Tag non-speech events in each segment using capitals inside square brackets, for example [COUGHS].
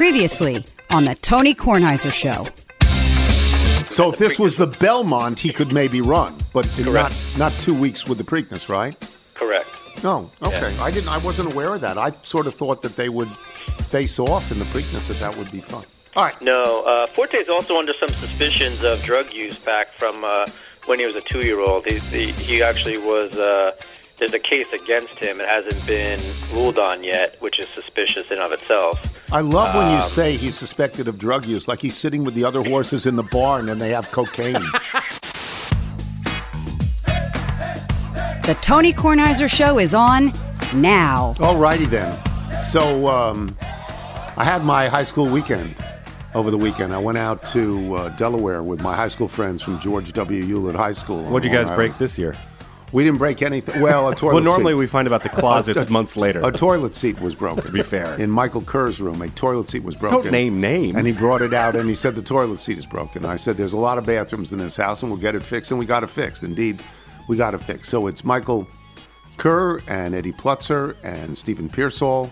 Previously on the Tony Kornheiser Show. So if this was the Belmont, he could maybe run, but not not two weeks with the Preakness, right? Correct. No, okay. I didn't. I wasn't aware of that. I sort of thought that they would face off in the Preakness. That that would be fun. All right. No, uh, Forte is also under some suspicions of drug use back from uh, when he was a two-year-old. He, he, he actually was. Uh, there's a case against him. It hasn't been ruled on yet, which is suspicious in of itself. I love when you say he's suspected of drug use, like he's sitting with the other horses in the barn and they have cocaine. [LAUGHS] The Tony Kornheiser Show is on now. All righty then. So um, I had my high school weekend over the weekend. I went out to uh, Delaware with my high school friends from George W. Hewlett High School. on What'd you guys Long break Island. this year? We didn't break anything. Well, a toilet Well, normally seat. we find about the [LAUGHS] closets months later. A toilet seat was broken. to be fair. in Michael Kerr's room, a toilet seat was broken. name names. And he brought it out and he said the toilet seat is broken. I said there's a lot of bathrooms in this house and we'll get it fixed, and we got it fixed. Indeed, we got it fixed. So it's Michael Kerr and Eddie Plutzer and Stephen Pearsall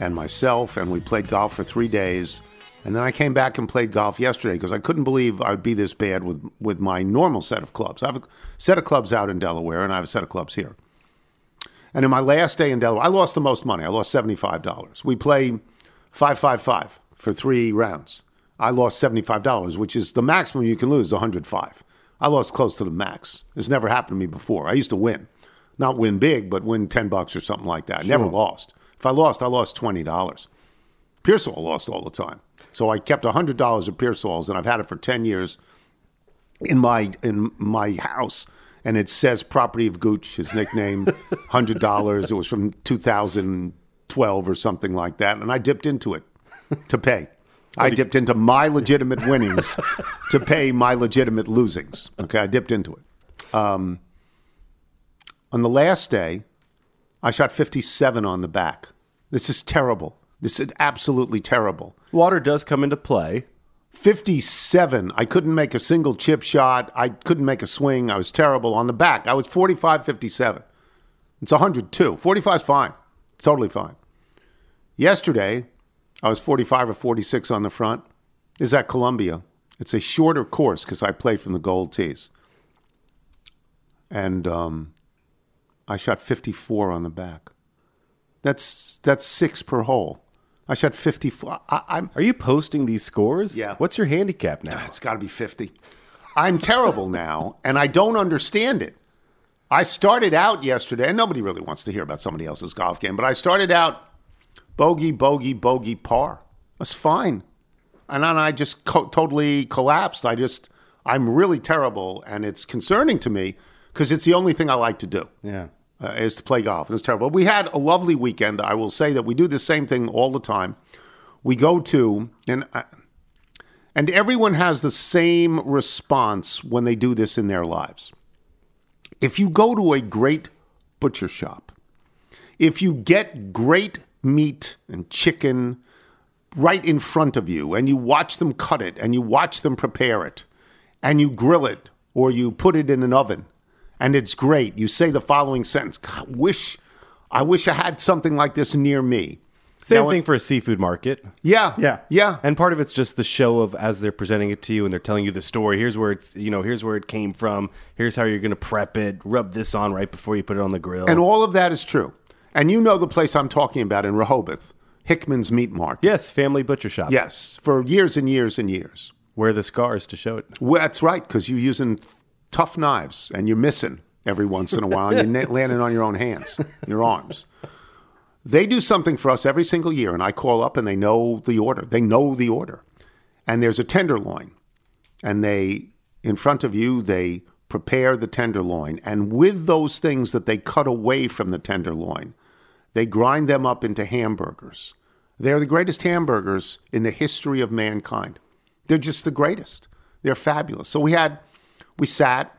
and myself, and we played golf for three days. And then I came back and played golf yesterday because I couldn't believe I'd be this bad with, with my normal set of clubs. I have a set of clubs out in Delaware, and I have a set of clubs here. And in my last day in Delaware, I lost the most money. I lost $75. We play 555 for three rounds. I lost $75, which is the maximum you can lose, 105. I lost close to the max. It's never happened to me before. I used to win. Not win big, but win 10 bucks or something like that. Never lost. If I lost, I lost $20. Pearsall lost all the time. So I kept $100 of Pearsall's, and I've had it for 10 years in my in my house, and it says "Property of Gooch." His nickname, [LAUGHS] hundred dollars. It was from 2012 or something like that, and I dipped into it to pay. I dipped into my legitimate winnings to pay my legitimate losings. Okay, I dipped into it. Um, on the last day, I shot 57 on the back. This is terrible. This is absolutely terrible. Water does come into play. 57. I couldn't make a single chip shot. I couldn't make a swing. I was terrible on the back. I was 45 57. It's 102. 45 is fine. Totally fine. Yesterday, I was 45 or 46 on the front. Is at Columbia. It's a shorter course because I play from the gold tees. And um, I shot 54 on the back. That's that's six per hole. I shot 54. I, I'm Are you posting these scores? Yeah. What's your handicap now? it's got to be 50. I'm terrible now, and I don't understand it. I started out yesterday, and nobody really wants to hear about somebody else's golf game, but I started out bogey, bogey, bogey, par. That's fine. And then I just co- totally collapsed. I just, I'm really terrible, and it's concerning to me because it's the only thing I like to do Yeah. Uh, is to play golf. And it's terrible. We had a lovely weekend. I will say that we do the same thing all the time. We go to and I- and everyone has the same response when they do this in their lives. If you go to a great butcher shop, if you get great meat and chicken right in front of you and you watch them cut it and you watch them prepare it and you grill it or you put it in an oven and it's great, you say the following sentence God, wish, I wish I had something like this near me. Same Now, thing for a seafood market. Yeah. Yeah. Yeah. And part of it's just the show of as they're presenting it to you and they're telling you the story. Here's where it's, you know, here's where it came from. Here's how you're going to prep it. Rub this on right before you put it on the grill. And all of that is true. And you know the place I'm talking about in Rehoboth, Hickman's Meat Market. yes, family butcher shop. Yes, for years and years and years. Where are the scars to show it? Well, that's right, because you're using tough knives and you're missing every once in a while, and you're [LAUGHS] landing on your own hands, your arms. They do something for us every single year, and I call up and they know the order. They know the order. And there's a tenderloin, and they, in front of you, they prepare the tenderloin. And with those things that they cut away from the tenderloin, they grind them up into hamburgers. They're the greatest hamburgers in the history of mankind. They're just the greatest. They're fabulous. So we had, we sat,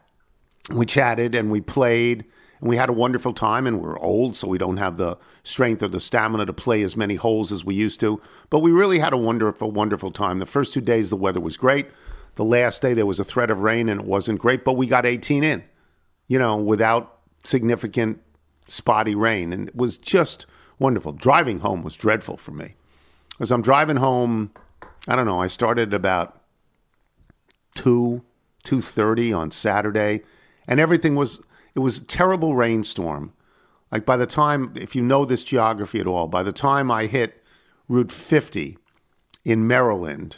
we chatted, and we played, and we had a wonderful time. And we're old, so we don't have the strength or the stamina to play as many holes as we used to. But we really had a wonderful, wonderful time. The first two days, the weather was great. The last day, there was a threat of rain, and it wasn't great, but we got 18 in, you know, without significant spotty rain. And it was just wonderful. Driving home was dreadful for me. As I'm driving home, I don't know. I started about two two thirty on Saturday, and everything was it was a terrible rainstorm. Like by the time, if you know this geography at all, by the time I hit Route 50 in Maryland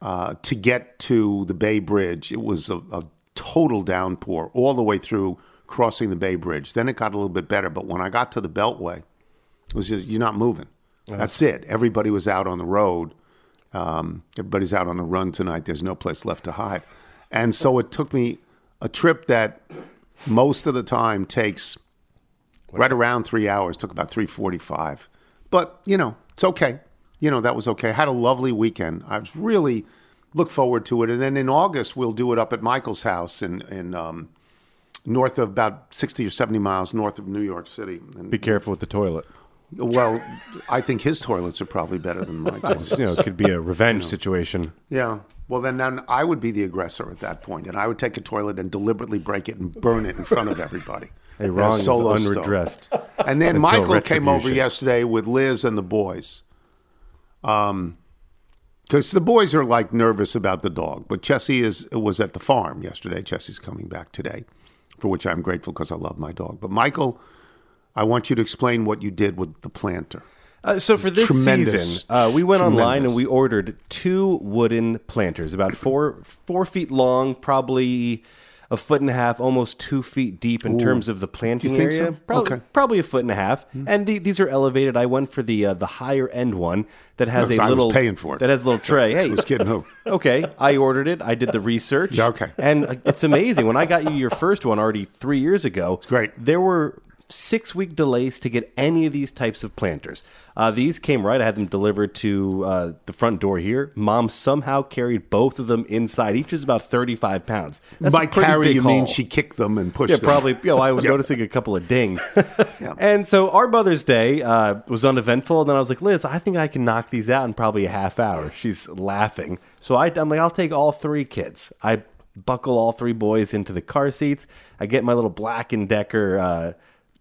uh, to get to the Bay Bridge, it was a, a total downpour all the way through crossing the Bay Bridge. Then it got a little bit better, but when I got to the Beltway, it was just, you're not moving. That's it. Everybody was out on the road. Um, everybody's out on the run tonight. There's no place left to hide. And so it took me a trip that most of the time takes right around three hours. Took about three forty-five, but you know it's okay. You know that was okay. I had a lovely weekend. I was really look forward to it. And then in August we'll do it up at Michael's house in in um, north of about sixty or seventy miles north of New York City. And, Be careful with the toilet. well, I think his toilets are probably better than [LAUGHS] toilets. You know, it could be a revenge situation. Yeah. Well, then, then I would be the aggressor at that point, and I would take a toilet and deliberately break it and burn it in front of everybody. [LAUGHS] A wrong is solo stove. unredressed. And then [LAUGHS] Michael came over yesterday with Liz and the boys. Um, because the boys are like nervous about the dog, but Chessie is was at the farm yesterday. Chessie's coming back today, for which I'm grateful because I love my dog. But Michael, I want you to explain what you did with the planter. Uh, so for this Tremendous. season, uh, we went online and we ordered two wooden planters, about four four feet long, probably a foot and a half, almost two feet deep in terms of the planting area. so? Probably, Okay. Probably a foot and a half. And the, these are elevated. I went for the uh, the higher end one that has Yes, a little paying for it. that has a little tray. [LAUGHS] Hey, Who's kidding who? [LAUGHS] okay, I ordered it. I did the research. Yeah, [LAUGHS] okay. And uh, it's amazing. When I got you your first one already three years ago, great. There were six week delays to get any of these types of planters. Uh, these came right. I had them delivered to uh, the front door here. Mom somehow carried both of them inside. Each is about 35 pounds. That's By carry, you mean she kicked them and pushed them. Yeah, them? probably. You know, I was [LAUGHS] noticing a couple of dings. [LAUGHS] And so our Mother's Day uh, was uneventful. And then I was like, Liz, I think I can knock these out in probably a half hour. She's laughing. So I, I'm like, I'll take all three kids. I buckle all three boys into the car seats. I get my little Black and Decker, uh,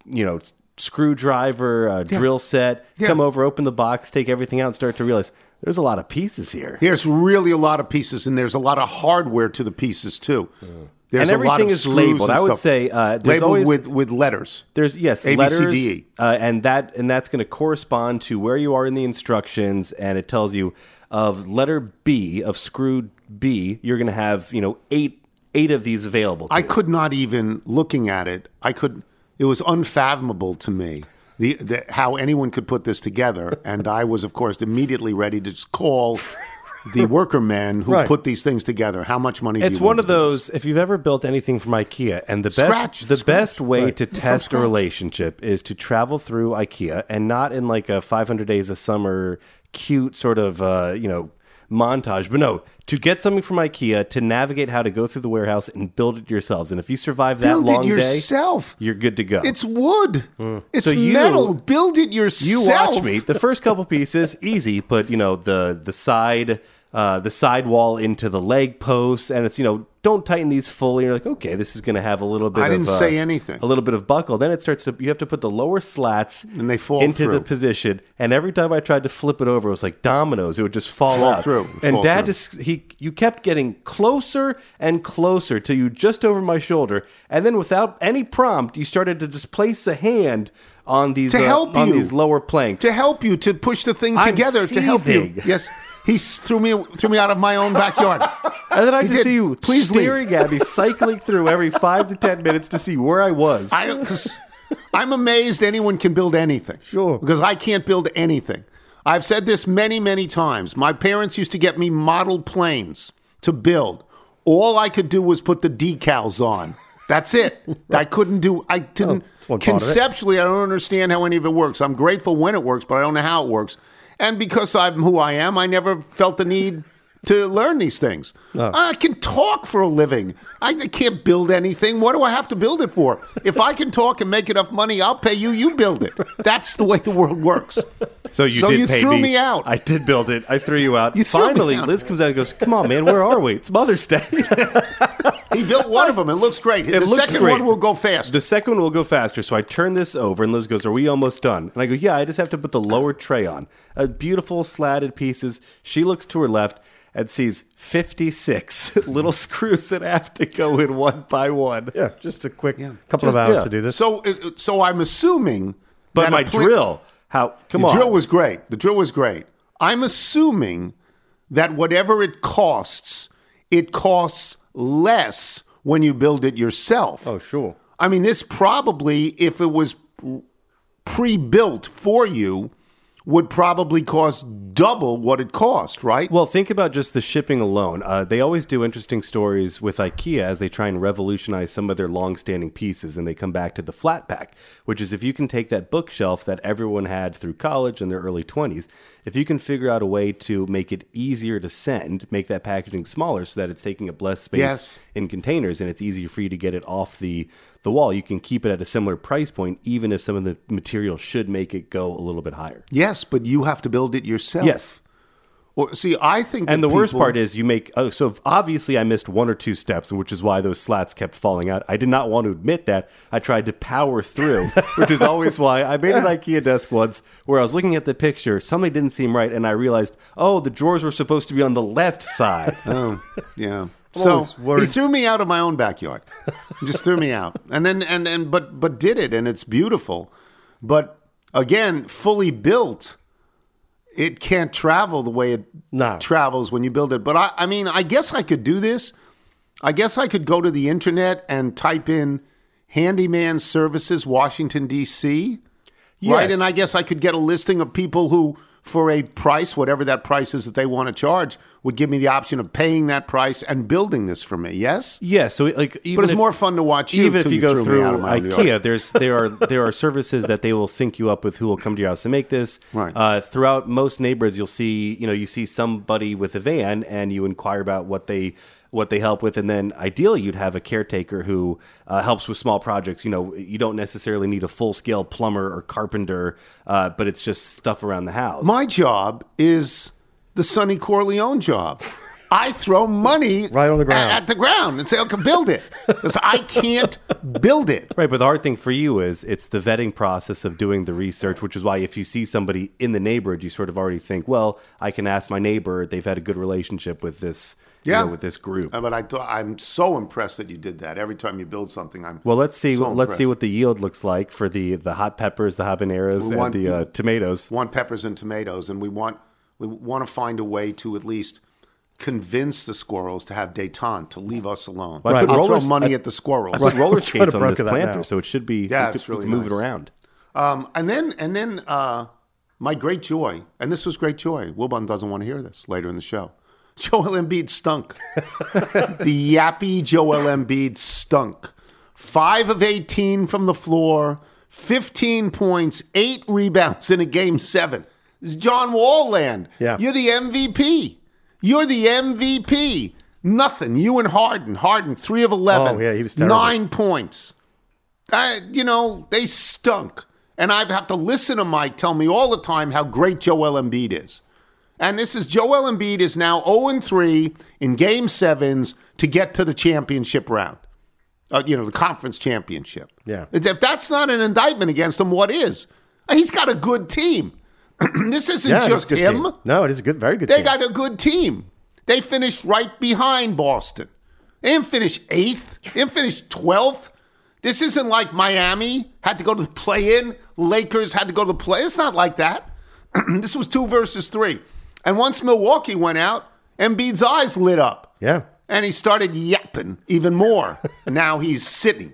you know, screwdriver, uh, drill set. Yeah. Come over, open the box, take everything out, and start to realize there's a lot of pieces here. There's really a lot of pieces, and there's a lot of hardware to the pieces too. There's And a lot everything of is labeled. I would stuff. say, uh, there's labeled always- with with letters. There's yes, A, B, C, letters, D, E. uh, and that and that's going to correspond to where you are in the instructions, and it tells you of letter B of screw B, you're going to have you know eight eight of these available. To I you. could not even looking at it. I could. It was unfathomable to me the, the how anyone could put this together, and I was, of course, immediately ready to just call the [LAUGHS] worker man who Right. put these things together. How much money? do It's one of to do this? those. If you've ever built anything from IKEA, and the Scratch, best the scratch. best way Right. to From test a relationship is to travel through IKEA, and not in like a 500 Days of Summer cute sort of uh, you know montage, but no, to get something from IKEA to navigate how to go through the warehouse and build it yourselves. And if you survive that Build long it day, yourself. you're good to go. It's wood. Hmm. It's So you- metal. Build it yourself. you watch me. The first couple pieces, easy. but you know the the side uh, the side wall into the leg posts, and it's you know don't tighten these fully. You're like, okay, this is going to have a little bit. I of, didn't uh, say anything. A little bit of buckle. Then it starts to. You have to put the lower slats And they fall into the position. And every time I tried to flip it over, it was like dominoes. It would just fall, Fall out. through. And Fall Dad through. just he you kept getting closer and closer to you, just over my shoulder, and then without any prompt, you started to just place a hand. On these To uh, help on you. these lower planks, to help you to push the thing together to help you. Yes, [LAUGHS] he threw me threw me out of my own backyard. [LAUGHS] And then I He just did. see you Please leave. staring at me, cycling through every five to ten minutes to see where I was. I, I'm amazed anyone can build anything. Sure. Because I can't build anything. I've said this many, many times. My parents used to get me model planes to build. All I could do was put the decals on. That's it. [LAUGHS] I couldn't do. I oh, didn't. part of it. conceptually, I don't understand how any of it works. I'm grateful when it works, but I don't know how it works. And because I'm who I am, I never felt the need to learn these things. I can talk for a living. I can't build anything. What do I have to build it for? If I can talk and make enough money, I'll pay you. You build it. That's the way the world works. so you so did you pay threw me out. I did build it. I threw you out. You threw me Finally, out. Liz comes out and goes, "Come on, man, where are we? It's Mother's Day." [LAUGHS] He built one of them. It looks great. the looks second great. one will go fast. The second one will go faster. So I turn this over, and Liz goes, "Are we almost done?" And I go, "Yeah, I just have to put the lower tray on." Uh, beautiful slatted pieces. She looks to her left and sees fifty-six [LAUGHS] little screws that have to go in one by one. Yeah, just a quick couple of hours yeah. to do this. so, so I'm assuming. But that my a pla- drill, how? Come the on, drill was great. The drill was great. I'm assuming that whatever it costs, it costs less when you build it yourself. oh, sure. I mean, this probably, if it was pre-built for you, would probably cost double what it cost, right? Well, think about just the shipping alone. Uh, they always do interesting stories with IKEA as they try and revolutionize some of their long-standing pieces, and they come back to the flat pack, which is if you can take that bookshelf that everyone had through college in their early 20s, if you can figure out a way to make it easier to send, make that packaging smaller so that it's taking up less space Yes. in containers and it's easier for you to get it off the the wall, you can keep it at a similar price point, even if some of the material should make it go a little bit higher. yes, but you have to build it yourself. Yes. Or, see, I think, And the worst part is you make oh so obviously I missed one or two steps, which is why those slats kept falling out. I did not want to admit that. I tried to power through, [LAUGHS] which is always why I made an IKEA desk once where I was looking at the picture, something didn't seem right, and I realized, oh, the drawers were supposed to be on the left side. [LAUGHS] Oh, yeah. [LAUGHS] So he threw me out of my own backyard. Just threw me out, and then and and but but did it, and it's beautiful. But again, fully built, it can't travel the way it No. travels when you build it. But I, I mean, I guess I could do this. I guess I could go to the internet and type in handyman services Washington D.C. Right, and I guess I could get a listing of people who, for a price, whatever that price is that they want to charge, would give me the option of paying that price and building this for me. Yes, Yeah, so like even but it's if- more fun to watch you. even if till you go through out of my own IKEA, [LAUGHS] there's there are there are services that they will sync you up with who will come to your house to make this. Right. Uh, throughout most neighborhoods, you'll see you know you see somebody with a van, and you inquire about what they what they help with, and then ideally you'd have a caretaker who uh, helps with small projects. You know, you don't necessarily need a full scale plumber or carpenter, uh, but it's just stuff around the house. My job is the Sonny Corleone job. I throw money Right on the ground. at, at the ground and say, "Okay, build it," because I can't build it. Right, but the hard thing for you is it's the vetting process of doing the research, which is why if you see somebody in the neighborhood, you sort of already think, well, I can ask my neighbor; they've had a good relationship with this, you Yeah. know, with this group. Uh, But I, thought- I'm so impressed that you did that. Every time you build something, I'm Well, let's see. so let's see what the yield looks like for the the hot peppers, the habaneros, and want- the uh, tomatoes. want peppers and tomatoes, and we want we want to find a way to at least convince the squirrels to have detente, to leave us alone. Well, I put I'll throw money I- at the squirrels. I put roller skates on this planter, so it should be. Yeah, you it's could- really can move it around. Um, and then and then uh, my great joy, and this was great joy. Wilbon doesn't want to hear this later in the show. [LAUGHS] Joel Embiid stunk. [LAUGHS] the yappy Joel Embiid stunk. Five of eighteen from the floor, fifteen points, eight rebounds in a game seven. This is John Wall land. Yeah. You're the MVP. You're the MVP. Nothing. You and Harden. Harden, three of eleven. Oh, yeah, he was terrible. Nine points. I, you know, they stunk. And I have to listen to Mike tell me all the time how great Joel Embiid is. And this is Joel Embiid is now 0 3 in game sevens to get to the championship round. Uh, you know, the conference championship. Yeah. If that's not an indictment against him, what is? He's got a good team. [CLEARS THROAT] this isn't Yeah, it is a just good him. team. No, it is a good, very good They team. got a good team. They finished right behind Boston. They didn't finish eighth. They didn't finish twelfth. This isn't like Miami had to go to the play-in. Lakers had to go to the play. It's not like that. [CLEARS THROAT] this was two versus three. And once Milwaukee went out, Embiid's eyes lit up. yeah. And he started yapping even more. [LAUGHS] now he's sitting.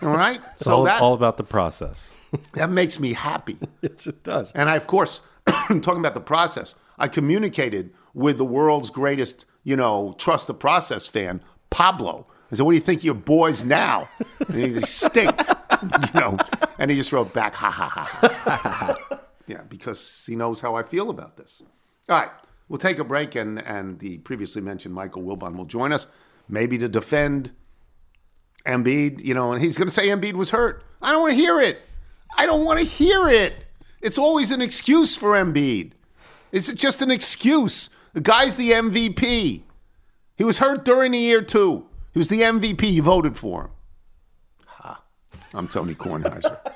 All right? So all, that, all about the process. That makes me happy. [LAUGHS] Yes, it does. And I, of course, [CLEARS THROAT] talking about the process, I communicated with the world's greatest, you know, trust the process fan, Pablo. I said, "What do you think of your boys now?" And he [LAUGHS] stink, [LAUGHS] you know. And he just wrote back, "Ha ha ha." ha, ha, ha." yeah, because he knows how I feel about this. All right, we'll take a break, and and the previously mentioned Michael Wilbon will join us, maybe to defend Embiid, you know, and he's going to say Embiid was hurt. I don't want to hear it. I don't want to hear it. It's always an excuse for Embiid. It's just an excuse. The guy's the MVP. He was hurt during the year too. He was the MVP. You voted for him. Ha. I'm Tony Kornheiser. [LAUGHS]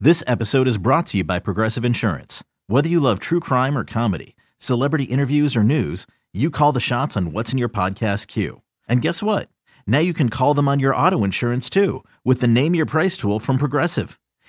This episode is brought to you by Progressive Insurance. Whether you love true crime or comedy, celebrity interviews or news, you call the shots on what's in your podcast queue. And guess what? Now you can call them on your auto insurance too with the Name Your Price tool from Progressive.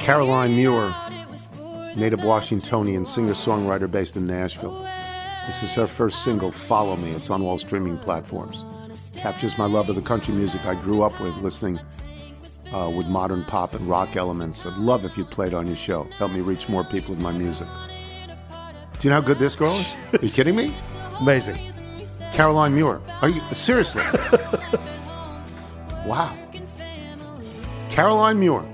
Caroline Muir, native Washingtonian singer songwriter based in Nashville. This is her first single, Follow Me. It's on all streaming platforms. Captures my love of the country music I grew up with, listening uh, with modern pop and rock elements. I'd love if you played on your show. Help me reach more people with my music. Do you know how good this girl is? Are you kidding me? [LAUGHS] Amazing. Caroline Muir. Are you seriously? [LAUGHS] wow. Caroline Muir.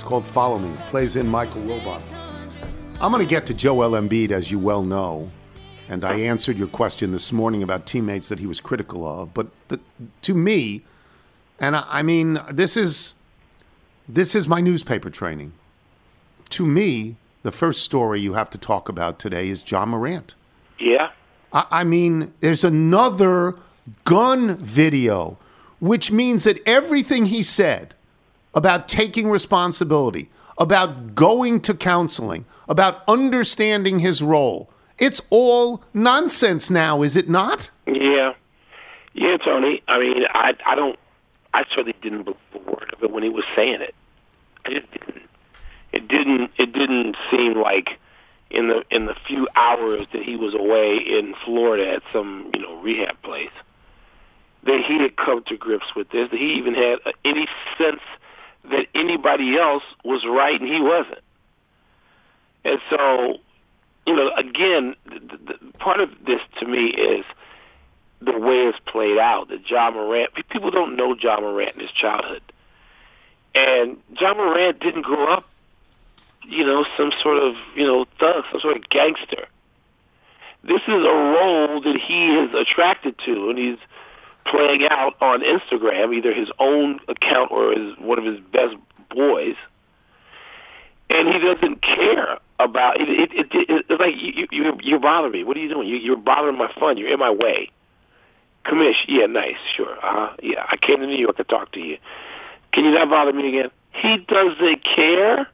It's called Follow Me. Plays in Michael Wilbon. I'm going to get to Joel Embiid, as you well know, and I answered your question this morning about teammates that he was critical of. But the, to me, and I, I mean, this is this is my newspaper training. To me, the first story you have to talk about today is Ja Morant. Yeah. I, I mean, there's another gun video, which means that everything he said about taking responsibility, about going to counseling, about understanding his role, it's all nonsense now, is it not? Yeah. Yeah, Tony. I mean, I I don't. I certainly didn't believe a word of it when he was saying it. I just didn't. It didn't. It didn't seem like in the in the few hours that he was away in Florida at some you know rehab place that he had come to grips with this. That he even had any sense that anybody else was right and he wasn't. And so, you know, again, the, the, part of this to me is the way it's played out. That Ja Morant, people don't know Ja Morant in his childhood, and Ja Morant didn't grow up, you know, some sort of you know thug, some sort of gangster. This is a role that he is attracted to, and he's playing out on Instagram, either his own account or his one of his best boys, and he doesn't care about it. it, it, it it's like you, you you're bothering me. What are you doing? You, you're bothering my fun. You're in my way. Commish, yeah, nice, sure. Uh-huh. Yeah, I came to New York to talk to you. Can you not bother me again? He doesn't care.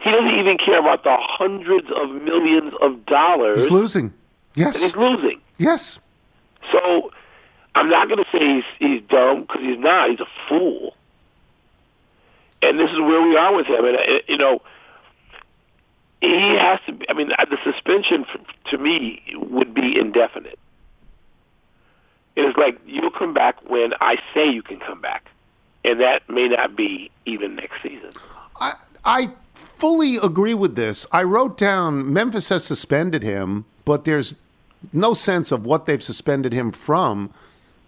He doesn't even care about the hundreds of millions of dollars He's losing. Yes. he's losing. Yes. So I'm not going to say he's he's dumb because he's not. He's a fool. And this is where we are with him. And uh, you know, he has to. Be, I mean, the suspension to me would be indefinite. It's like you'll come back when I say you can come back, and that may not be even next season. I I fully agree with this. I wrote down Memphis has suspended him, but there's no sense of what they've suspended him from.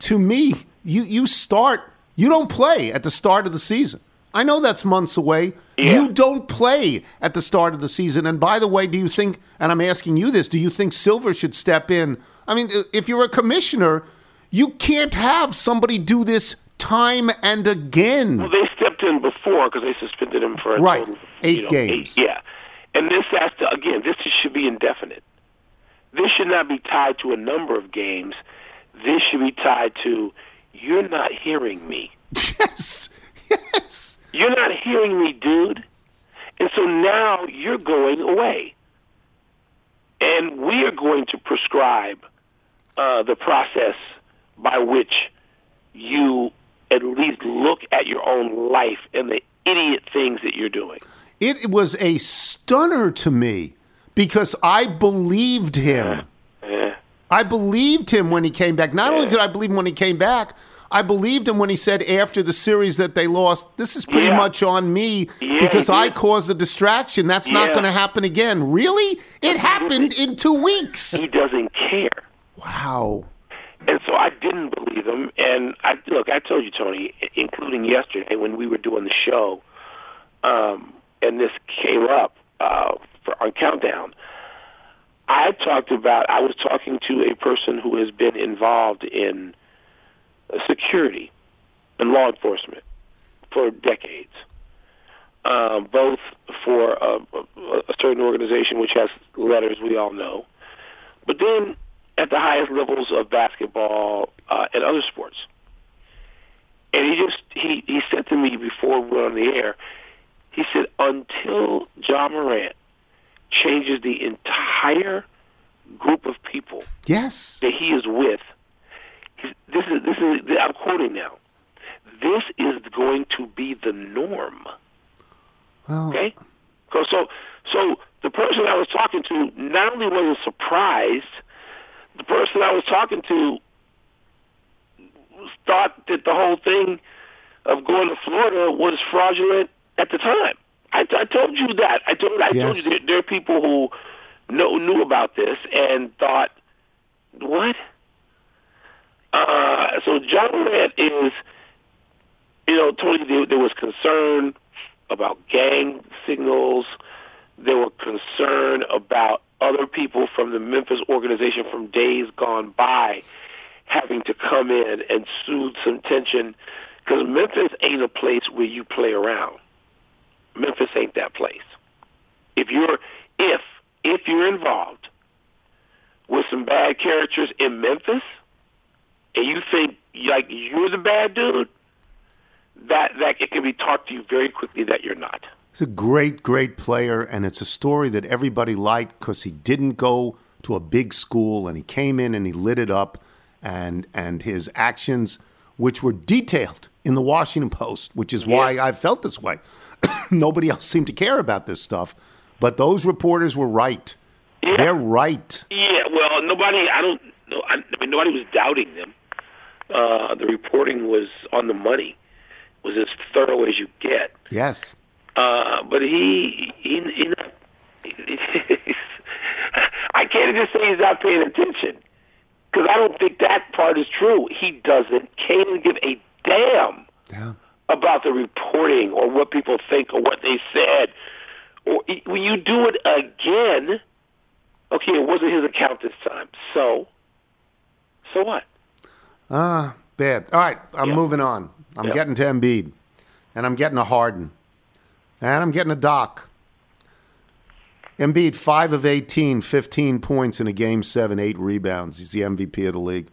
To me, you you start you don't play at the start of the season. I know that's months away. Yeah. You don't play at the start of the season. And by the way, do you think and I'm asking you this, do you think Silver should step in? I mean, if you're a commissioner, you can't have somebody do this time and again. Well, they stepped in before because they suspended him for Right. total, Eight you know, games. Eight, yeah, and this has to again. This should be indefinite. This should not be tied to a number of games. This should be tied to you're not hearing me. [LAUGHS] Yes. Yes. You're not hearing me, dude. And so now you're going away. And we are going to prescribe uh, the process by which you at least look at your own life and the idiot things that you're doing. It was a stunner to me because I believed him. Yeah. I believed him when he came back. Not only did I believe him when he came back, I believed him when he said after the series that they lost, this is pretty Yeah. much on me Yeah, because I caused the distraction. That's not going to happen again. Really? It happened in two weeks. He doesn't care. Wow. And so I didn't believe him. And I look, I told you, Tony, including yesterday when we were doing the show, um, and this came up uh, for on Countdown. I talked about. I was talking to a person who has been involved in security and law enforcement for decades, um, both for a, a, a certain organization which has letters we all know, but then at the highest levels of basketball uh, and other sports. And he just he he said to me before we went on the air, he said until Ja Morant changes the entire group of people Yes. that he is with, this is this is I'm quoting now. This is going to be the norm. Well, Okay, so so so the person I was talking to not only wasn't surprised, the person I was talking to thought that the whole thing of going to Florida was fraudulent at the time. I, I told you that. I told I told you that there are people who know, knew about this and thought, what? Uh, so Ja Morant is, you know, Tony. There, there was concern about gang signals. There were concern about other people from the Memphis organization from days gone by having to come in and soothe some tension because Memphis ain't a place where you play around. Memphis ain't that place. If you're if if you're involved with some bad characters in Memphis and you think like you're the bad dude, that that it can be taught to you very quickly that you're not. He's a great, great player, and it's a story that everybody liked because he didn't go to a big school and he came in and he lit it up, and and his actions, which were detailed in the Washington Post, which is why I felt this way. [COUGHS] Nobody else seemed to care about this stuff, but those reporters were right. Yeah. They're right. Yeah, well, nobody. I don't. know. I, I mean, nobody was doubting them. Uh, the reporting was on the money. Was as thorough as you get. Yes. Uh, but he, he, he, he's, [LAUGHS] I can't just say he's not paying attention because I don't think that part is true. He doesn't can't give a damn Yeah. about the reporting or what people think or what they said. Or when you do it again, okay, it wasn't his account this time. So, so what? Ah, bad. All right, I'm moving on. I'm getting to Embiid, and I'm getting a Harden, and I'm getting a Doc. Embiid, 5 of 18, 15 points in a game seven, eight rebounds. He's the MVP of the league.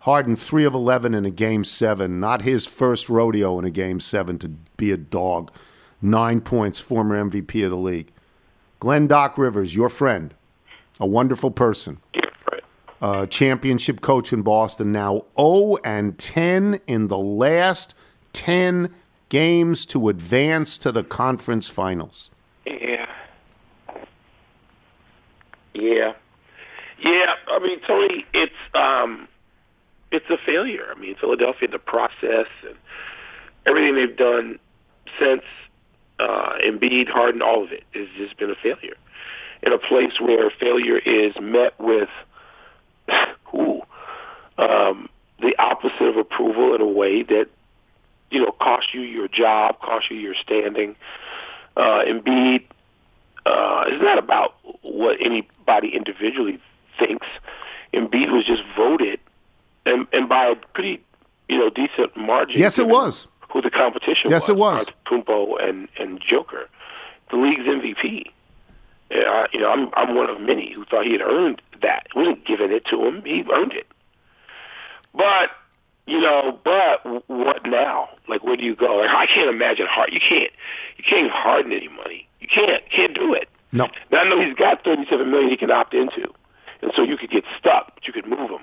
Harden, 3 of 11 in a game seven. Not his first rodeo in a game seven to be a dog. Nine points, former MVP of the league. Glenn Doc Rivers, your friend, a wonderful person right. uh, championship coach in Boston, now 0 and 10 in the last 10 games to advance to the conference finals. Yeah. Yeah. Yeah. I mean, Tony, it's um, it's a failure. I mean, Philadelphia, the process and everything they've done since uh, Embiid, Harden, all of it has just been a failure. In a place where failure is met with [SIGHS] ooh, um, the opposite of approval in a way that you know costs you your job, costs you your standing. Uh, Embiid uh, it's not about what anybody individually thinks. Embiid was just voted, and, and by a pretty, you know, decent margin. Yes, it was. Who the competition Yes, was. it was. Kumpo and and Joker, the league's MVP. Yeah, I- you know, I'm I'm one of many who thought he had earned that. It wasn't given it to him; he earned it. But you know, but what now? Like, where do you go? Like, I can't imagine hard. You can't. You can't even harden any money. You can't. Can't do it. No. Now I know he's got thirty-seven million he can opt into, and so you could get stuck, but you could move him.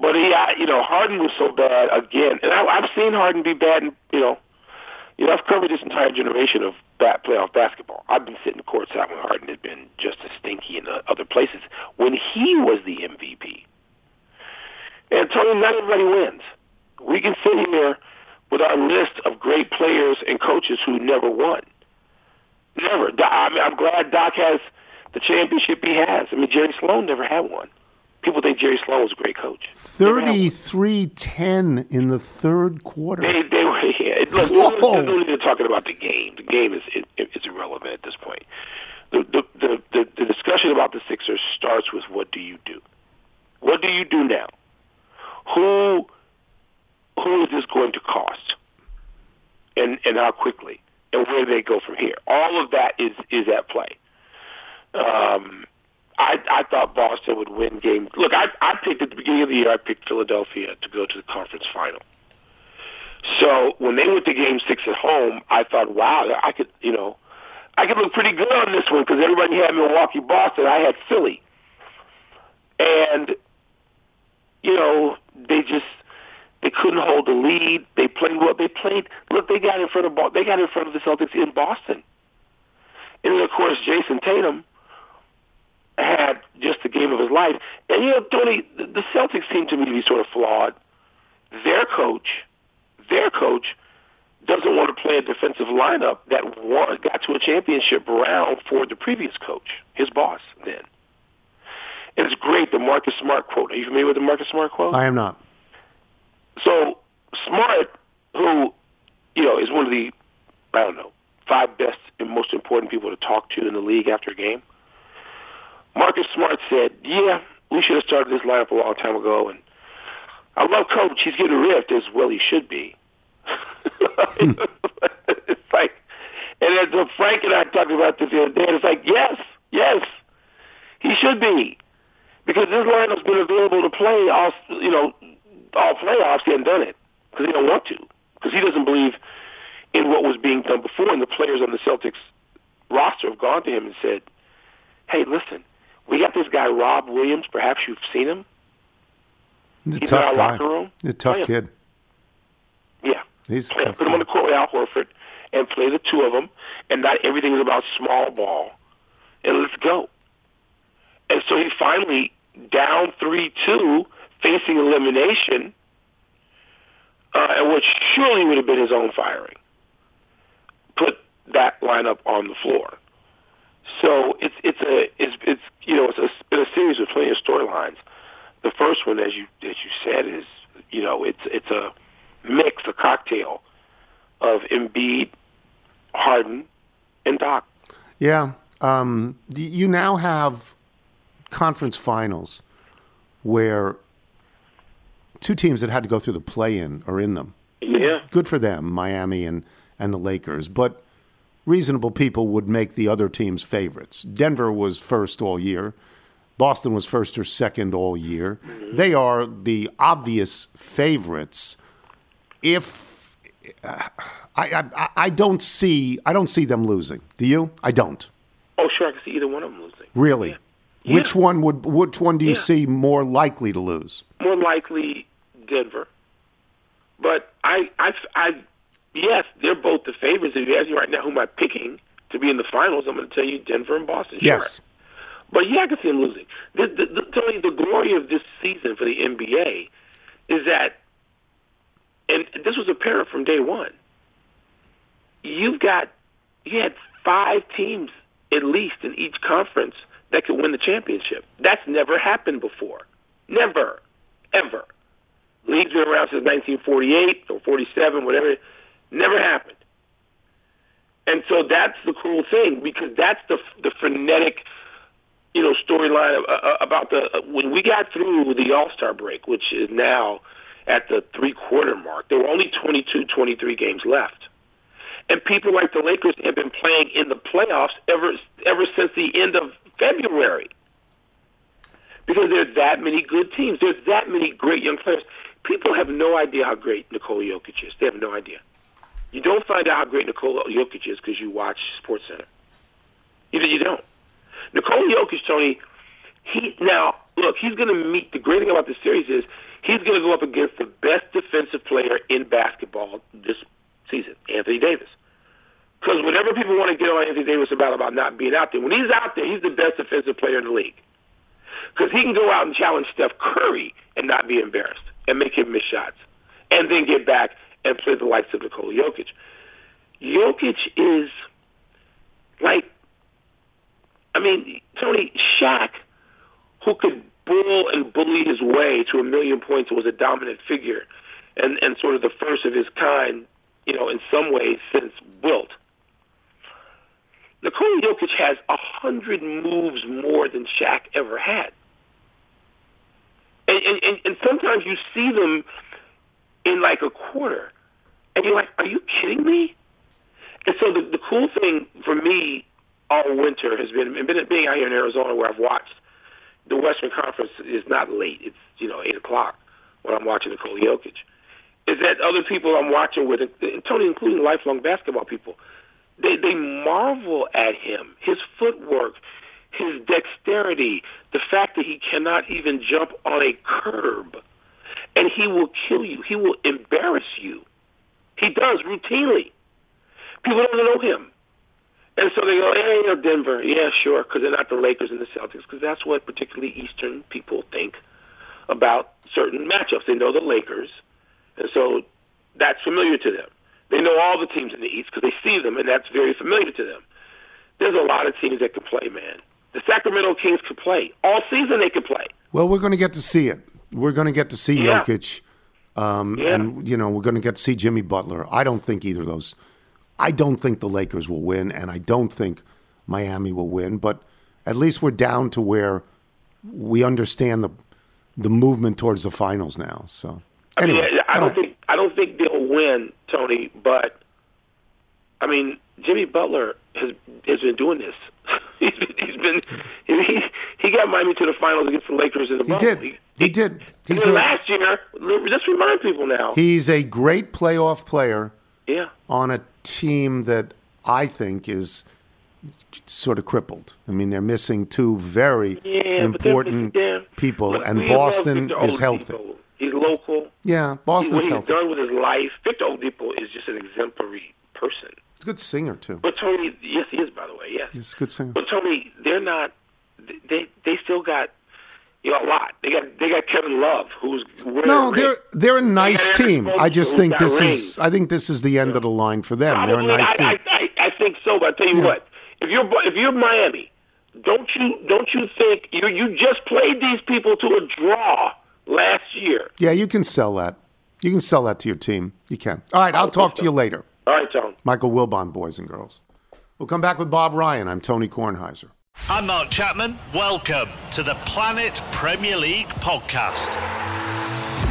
But he, uh, you know, Harden was so bad again, and I, I've seen Harden be bad. And, you know, you know, I've covered this entire generation of bat, playoff basketball. I've been sitting courtside when Harden had been just as stinky in other places when he was the MVP. And Tony, not everybody wins. we can sit here with our list of great players and coaches who never won. Never. I mean, I'm glad Doc has the championship he has. I mean, Jerry Sloan never had one. People think Jerry Sloan was a great coach. Never 33-10 in the third quarter. They they were [LAUGHS] yeah. Look, Whoa. no need to talking about the game. The game is it, it's irrelevant at this point. The, the the the the discussion about the Sixers starts with what do you do? What do you do now? Who who is this going to cost? And and how quickly? And where do they go from here? All of that is is at play. Um, I I thought Boston would win game. Look, I I picked at the beginning of the year. I picked Philadelphia to go to the conference final. So when they went to Game Six at home, I thought, wow, I could you know, I could look pretty good on this one because everybody had Milwaukee, Boston. I had Philly, and you know they just they couldn't hold the lead. They played well. They played. Look, they got in front of they got in front of the Celtics in Boston, and then of course Jayson Tatum had just the game of his life. And you know, Tony, the Celtics seem to me to be sort of flawed. Their coach, their coach, doesn't want to play a defensive lineup that won, got to a championship round for the previous coach, his boss then. And it's great, the Marcus Smart quote. Are you familiar with the Marcus Smart quote? I am not. So Smart, who you know is one of the I don't know five best and most important people to talk to in the league after a game. Marcus Smart said, "Yeah, we should have started this lineup a long time ago." And I love Coach. He's getting ripped as well. He should be. [LAUGHS] it's like, and as Frank and I talked about this the other day, it's like, yes, yes, he should be, because this lineup's been available to play all you know all playoffs. He hasn't done it because he don't want to, because he doesn't believe in what was being done before. And the players on the Celtics roster have gone to him and said, "Hey, listen, we got this guy Rob Williams. Perhaps you've seen him. He's a He's in our tough guy. locker room? He's a tough Oh, yeah. kid. Yeah, He's Yeah, tough put him on the court with Al Horford and play the two of them, and not everything is about small ball, and let's go. And so he finally down three two, facing elimination, uh, and what surely would have been his own firing, put that lineup on the floor. So it's it's a it's it's you know it's, a, it's been a series of plenty of storylines. The first one, as you as you said, is you know it's it's a mix, a cocktail of Embiid, Harden, and Doc. Yeah. Um, you now have conference finals where two teams that had to go through the play-in are in them. Yeah, Good for them, Miami and, and the Lakers. But reasonable people would make the other teams favorites. Denver was first all year. Boston was first or second all year. They are the obvious favorites. If uh, I, I I don't see I don't see them losing. Do you? I don't. Oh, sure, I can see either one of them losing. Really? Yeah. Which one would which one do you Yeah. see more likely to lose? More likely Denver, but I, I, I, yes, they're both the favorites. If you ask me right now, who am I picking to be in the finals? I'm going to tell you Denver and Boston. Sure. Yes. But yeah, I can see them losing. The, the, the, Tony, the glory of this season for the NBA is that, and this was apparent from day one. You've got you had five teams at least in each conference that could win the championship. That's never happened before. Never, ever. League's been around since 1948 or 47, whatever. Never happened. And so that's the cool thing because that's the the frenetic you know, storyline uh, uh, about the uh, when we got through the All Star break, which is now at the three quarter mark. There were only 22, 23 games left, and people like the Lakers have been playing in the playoffs ever ever since the end of February because there's that many good teams. There's that many great young players. People have no idea how great Nikola Jokic is. They have no idea. You don't find out how great Nikola Jokic is because you watch SportsCenter. You you don't. Nikola Jokic, Tony, he now look, he's going to meet. The great thing about this series is he's going to go up against the best defensive player in basketball this season, Anthony Davis. Because whenever people want to get on Anthony Davis about about not being out there, when he's out there, he's the best defensive player in the league. Because he can go out and challenge Steph Curry and not be embarrassed and make him miss shots. and then get back and play the likes of Nikola Jokic. Jokic is like, I mean, Tony Shaq, who could bull and bully his way to a million points, was a dominant figure, and and sort of the first of his kind, you know, in some ways since Wilt. Nikola Jokic has a hundred moves more than Shaq ever had. And, and, and, and sometimes you see them in like a quarter, and you're like, "Are you kidding me?" And so the, the cool thing for me all winter has been, been being out here in Arizona where I've watched the Western Conference is not late; it's you know eight o'clock when I'm watching Nikola Jokic. Is that other people I'm watching with, and Tony, including lifelong basketball people, they they marvel at him, his footwork, his dexterity, the fact that he cannot even jump on a curb, and he will kill you. He will embarrass you. He does routinely. People don't know him. And so they go, hey, you know, Denver. Yeah, sure, because they're not the Lakers and the Celtics, because that's what particularly Eastern people think about certain matchups. They know the Lakers, and so that's familiar to them. They know all the teams in the East because they see them, and that's very familiar to them. There's a lot of teams that can play, man. The Sacramento Kings could play. All season they could play. Well, we're going to get to see it. We're going to get to see Yeah. Jokic. Um, Yeah. And, you know, we're going to get to see Jimmy Butler. I don't think either of those. I don't think the Lakers will win, and I don't think Miami will win. But at least we're down to where we understand the the movement towards the finals now. So, I mean, I don't think I don't think they'll win, Tony. But I mean, Jimmy Butler has has been doing this. [LAUGHS] he's been he's been he he got Miami to the finals against the Lakers in the he bubble. did. He did. And He's a, last year, let's remind people now. he's a great playoff player. yeah, on a team that I think is sort of crippled. I mean, they're missing two very yeah, but important yeah. people, Look, and Boston is healthy. Oladipo. He's local. Yeah, He- Boston's what he's healthy. done with his life, Victor Oladipo is just an exemplary person. He's a good singer too. But Tony, yes, he is, by the way. Yes. He's a good singer. But Tony, they're not. They they still got you know a lot. They got they got Kevin Love, who's No, they're they're a nice team. I just think this is. I think this is the end of the line for them. They're a nice I, team. I, I, I think so. But I tell you Yeah. what, if you're if you're Miami, don't you don't you think you you just played these people to a draw last year? Yeah, you can sell that. You can sell that to your team. You can. All right, I'll talk to you later. All right, Tom. Michael Wilbon, boys and girls. We'll come back with Bob Ryan. I'm Tony Kornheiser. I'm Mark Chapman. Welcome to the Planet Premier League podcast.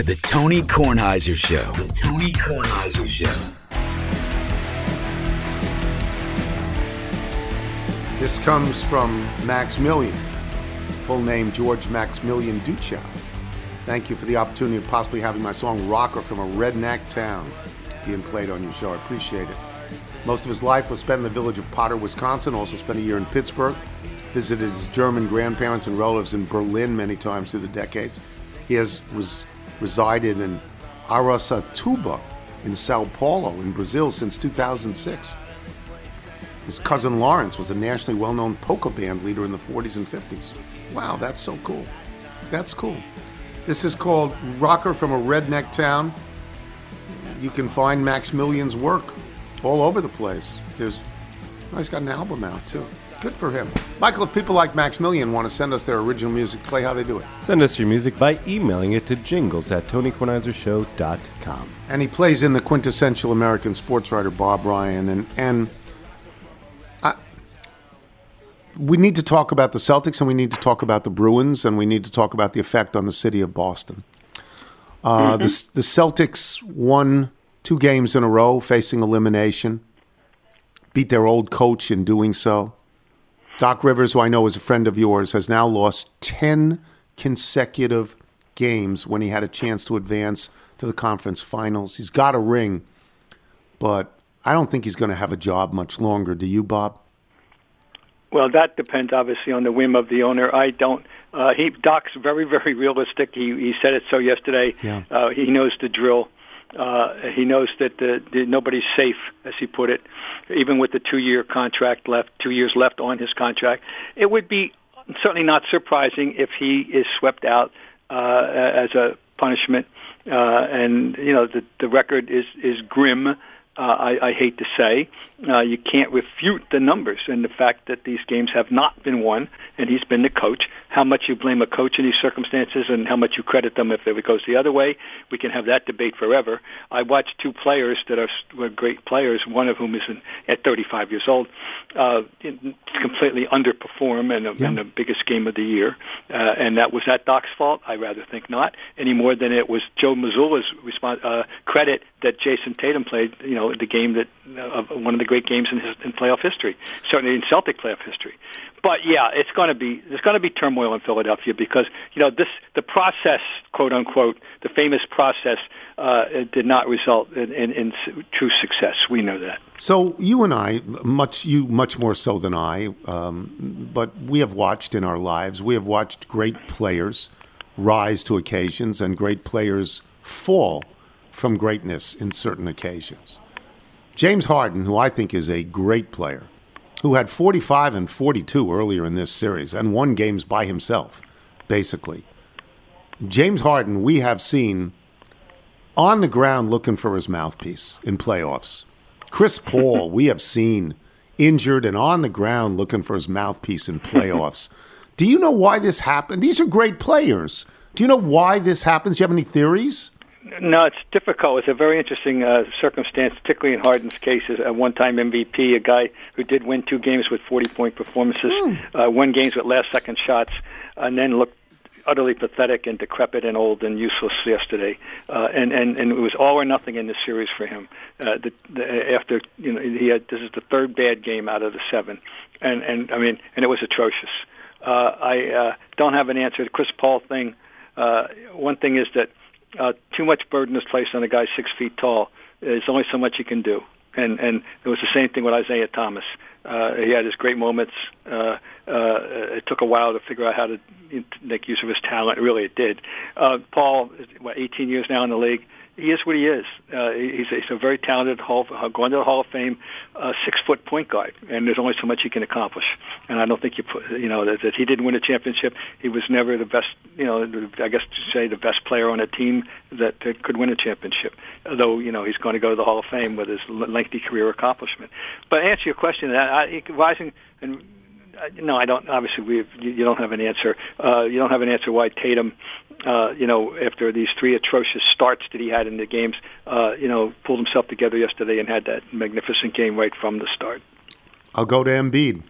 to the Tony Kornheiser Show. The Tony Kornheiser Show. This comes from Maximilian, full name George Maximilian Duchow. Thank you for the opportunity of possibly having my song Rocker from a redneck town being played on your show. I appreciate it. Most of his life was spent in the village of Potter, Wisconsin, also spent a year in Pittsburgh, visited his German grandparents and relatives in Berlin many times through the decades. He has res- resided in Aracatuba in Sao Paulo in Brazil since 2006. His cousin Lawrence was a nationally well known polka band leader in the 40s and 50s. Wow, that's so cool. That's cool. This is called Rocker from a Redneck Town. You can find Maximilian's work all over the place. There's, he's got an album out too. Good for him. Michael, if people like Maximilian want to send us their original music, play how they do it. Send us your music by emailing it to jingles at tonykornheisershow.com. and he plays in the quintessential American sports writer Bob Ryan, and and I, we need to talk about the Celtics, and we need to talk about the Bruins, and we need to talk about the effect on the city of Boston. Uh, the, the Celtics won two games in a row, facing elimination. Beat their old coach in doing so. Doc Rivers, who I know is a friend of yours, has now lost 10 consecutive games when he had a chance to advance to the conference finals. He's got a ring, but I don't think he's going to have a job much longer. Do you, Bob? Well, that depends obviously on the whim of the owner. I don't. Uh, he Doc's very, very realistic. He he said it so yesterday. Yeah. Uh, he knows the drill. Uh, he knows that the, the, nobody's safe, as he put it, even with the two-year contract left, two years left on his contract. It would be certainly not surprising if he is swept out uh, as a punishment. Uh, and you know the the record is is grim uh, I, I hate to say. Uh, you can't refute the numbers and the fact that these games have not been won, and he's been the coach. How much you blame a coach in these circumstances and how much you credit them if it goes the other way, we can have that debate forever. I watched two players that are were great players, one of whom is in, at 35 years old, uh, completely underperform in, a, yeah. in the biggest game of the year, uh, and that was that Doc's fault. I rather think not any more than it was Joe Mazzulla's response, uh, credit that Jayson Tatum played. You know, the game that uh, one of the great games in, his, in playoff history, certainly in Celtic playoff history. But yeah, it's going to be there's going to be turmoil in Philadelphia because you know this the process, quote unquote, the famous process, uh, did not result in, in, in true success. We know that. So you and I, much you much more so than I, um, but we have watched in our lives. We have watched great players rise to occasions and great players fall from greatness in certain occasions. James Harden, who I think is a great player, who had 45 and 42 earlier in this series and won games by himself, basically. James Harden, we have seen on the ground looking for his mouthpiece in playoffs. Chris Paul, we have seen injured and on the ground looking for his mouthpiece in playoffs. Do you know why this happened? These are great players. Do you know why this happens? Do you have any theories? No, it's difficult. It's a very interesting uh, circumstance, particularly in Harden's case. As a one-time MVP, a guy who did win two games with 40-point performances, mm. uh, won games with last-second shots, and then looked utterly pathetic and decrepit and old and useless yesterday. Uh, and, and, and it was all or nothing in this series for him. Uh, the, the, after, you know, he had, this is the third bad game out of the seven. And, and I mean, and it was atrocious. Uh, I uh, don't have an answer. The Chris Paul thing, uh, one thing is that uh, too much burden is placed on a guy six feet tall. There's only so much he can do. And and it was the same thing with Isaiah Thomas. Uh, he had his great moments. Uh, uh, it took a while to figure out how to make use of his talent. Really, it did. Uh, Paul, what, 18 years now in the league he is what he is. Uh, he's, a, he's a very talented Hall, uh, going to the Hall of Fame, uh, six foot point guard, and there's only so much he can accomplish. And I don't think you put, you know, that, that he didn't win a championship. He was never the best, you know, I guess to say the best player on a team that, that could win a championship. Though you know he's going to go to the Hall of Fame with his lengthy career accomplishment. But answer your question, I, I, rising and no, I don't. Obviously, we you don't have an answer. Uh, you don't have an answer why Tatum, uh, you know, after these three atrocious starts that he had in the games, uh, you know, pulled himself together yesterday and had that magnificent game right from the start. I'll go to Embiid.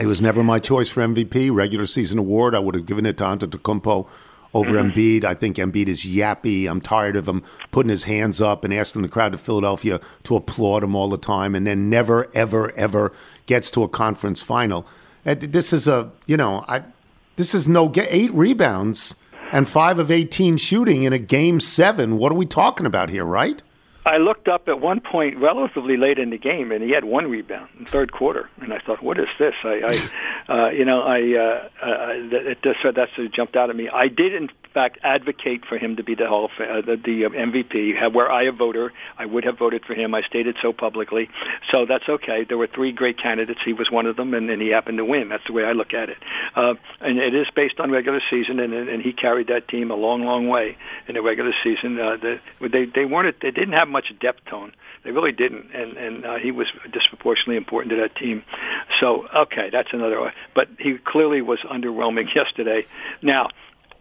It was never my choice for MVP, regular season award. I would have given it to Antetokounmpo over mm-hmm. Embiid. I think Embiid is yappy. I'm tired of him putting his hands up and asking the crowd of Philadelphia to applaud him all the time, and then never, ever, ever gets to a conference final. This is a you know I this is no get eight rebounds and five of eighteen shooting in a game seven. What are we talking about here, right? I looked up at one point relatively late in the game, and he had one rebound in third quarter, and I thought, "What is this?" I, I [LAUGHS] uh, you know, I uh, uh, it just that's jumped out at me. I did, in fact, advocate for him to be the Hall of uh, the, the MVP. Where I a voter, I would have voted for him. I stated so publicly, so that's okay. There were three great candidates. He was one of them, and, and he happened to win. That's the way I look at it. Uh, and it is based on regular season, and, and he carried that team a long, long way in the regular season. Uh, the, they they weren't they didn't have much depth tone. They really didn't, and and uh, he was disproportionately important to that team. So okay, that's another. But he clearly was underwhelming [LAUGHS] yesterday. Now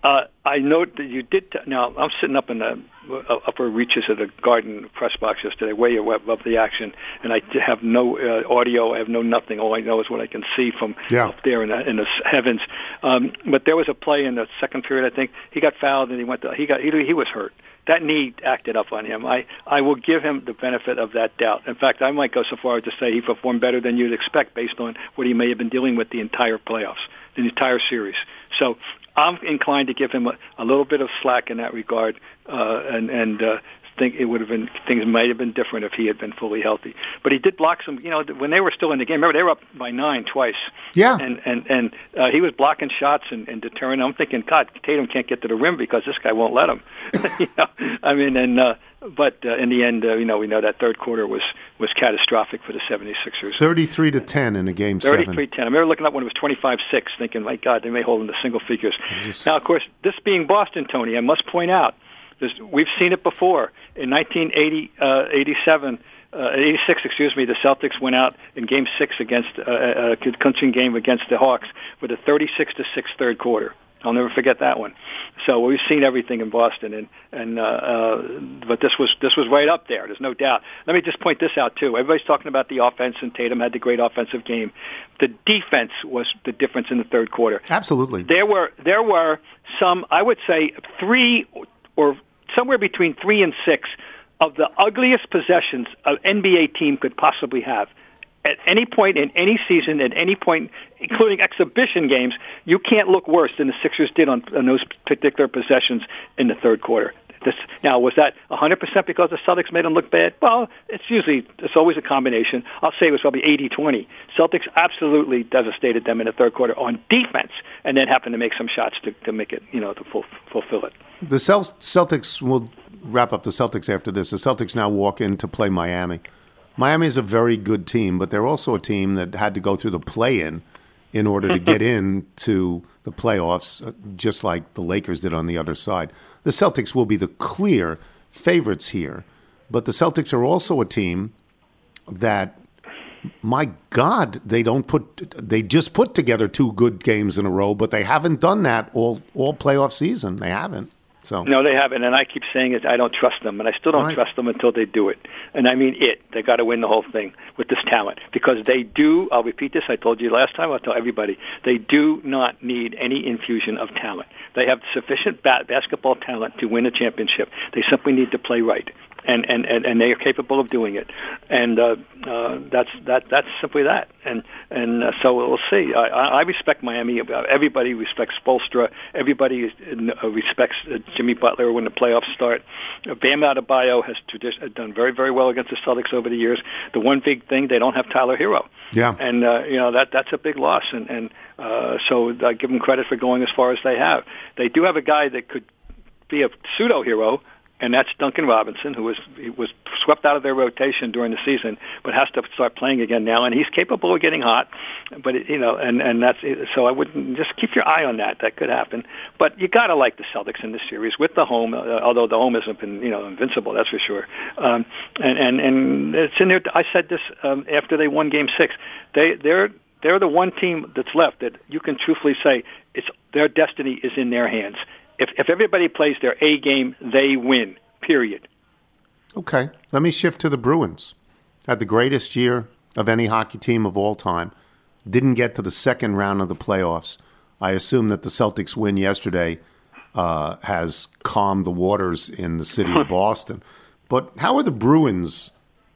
uh, I note that you did. T- now I'm sitting up in the uh, upper reaches of the Garden press box yesterday, way above the action, and I have no uh, audio. I have no nothing. All I know is what I can see from yeah. up there in the, in the heavens. Um, but there was a play in the second period. I think he got fouled and he went. To, he got. He, he was hurt. That knee acted up on him. I I will give him the benefit of that doubt. In fact, I might go so far as to say he performed better than you'd expect based on what he may have been dealing with the entire playoffs, the entire series. So I'm inclined to give him a, a little bit of slack in that regard, uh, and and uh, think it would have been things might have been different if he had been fully healthy. But he did block some. You know, when they were still in the game, remember they were up by nine twice. Yeah. And and and uh, he was blocking shots and, and deterring. I'm thinking, God, Tatum can't get to the rim because this guy won't let him. [LAUGHS] you know, I mean, and uh, but uh, in the end, uh, you know, we know that third quarter was was catastrophic for the 76ers. Thirty-three to ten in a game seven. 33-10. I remember looking up when it was 25-6, thinking, my God, they may hold into single figures. Now, of course, this being Boston, Tony, I must point out, this, we've seen it before. In 1980, uh, uh, 86, excuse me, the Celtics went out in Game Six against uh, a clinching game against the Hawks with a 36 to six third quarter. I'll never forget that one. So we've seen everything in Boston, and and uh, uh, but this was this was right up there. There's no doubt. Let me just point this out too. Everybody's talking about the offense, and Tatum had the great offensive game. The defense was the difference in the third quarter. Absolutely. There were there were some, I would say, three or somewhere between three and six of the ugliest possessions an NBA team could possibly have. At any point in any season, at any point, including exhibition games, you can't look worse than the Sixers did on, on those particular possessions in the third quarter. This, now, was that 100% because the Celtics made them look bad? Well, it's usually, it's always a combination. I'll say it was probably 80-20. Celtics absolutely devastated them in the third quarter on defense and then happened to make some shots to, to make it, you know, to full, fulfill it. The Cel- Celtics will wrap up the Celtics after this. The Celtics now walk in to play Miami. Miami is a very good team, but they're also a team that had to go through the play-in in order to get [LAUGHS] into the playoffs, uh, just like the Lakers did on the other side. The Celtics will be the clear favorites here, but the Celtics are also a team that, my God, they don't put. They just put together two good games in a row, but they haven't done that all all playoff season. They haven't. So No, they haven't, and I keep saying it. I don't trust them, and I still don't Right. trust them until they do it. And I mean it. They got to win the whole thing with this talent because they do. I'll repeat this. I told you last time. I'll tell everybody. They do not need any infusion of talent. They have sufficient ba- basketball talent to win a championship. They simply need to play right. And, and, and, and they are capable of doing it, and uh, uh, that's that that's simply that. And and uh, so we'll see. I, I respect Miami. Everybody respects Spoelstra. Everybody is- uh, respects uh, Jimmy Butler when the playoffs start. Bam Adebayo has tradi- done very very well against the Celtics over the years. The one big thing they don't have Tyler Herro, yeah, and uh, you know that that's a big loss. And and uh, so I give them credit for going as far as they have. They do have a guy that could be a pseudo hero, and that's Duncan Robinson, who was was swept out of their rotation during the season, but has to start playing again now, and he's capable of getting hot. But it, you know, and and that's so I wouldn't just keep your eye on that. That could happen, but you got to like the Celtics in this series with the home, uh, although the home hasn't been you know invincible, that's for sure. Um, and and and it's in there. I said this um, after they won Game Six. They they're they're the one team that's left that you can truthfully say it's their destiny is in their hands. If if everybody plays their A game, they win. Period. Okay, let me shift to the Bruins. Had the greatest year of any hockey team of all time. Didn't get to the second round of the playoffs. I assume that the Celtics win yesterday uh, has calmed the waters in the city of [LAUGHS] Boston. But how are the Bruins?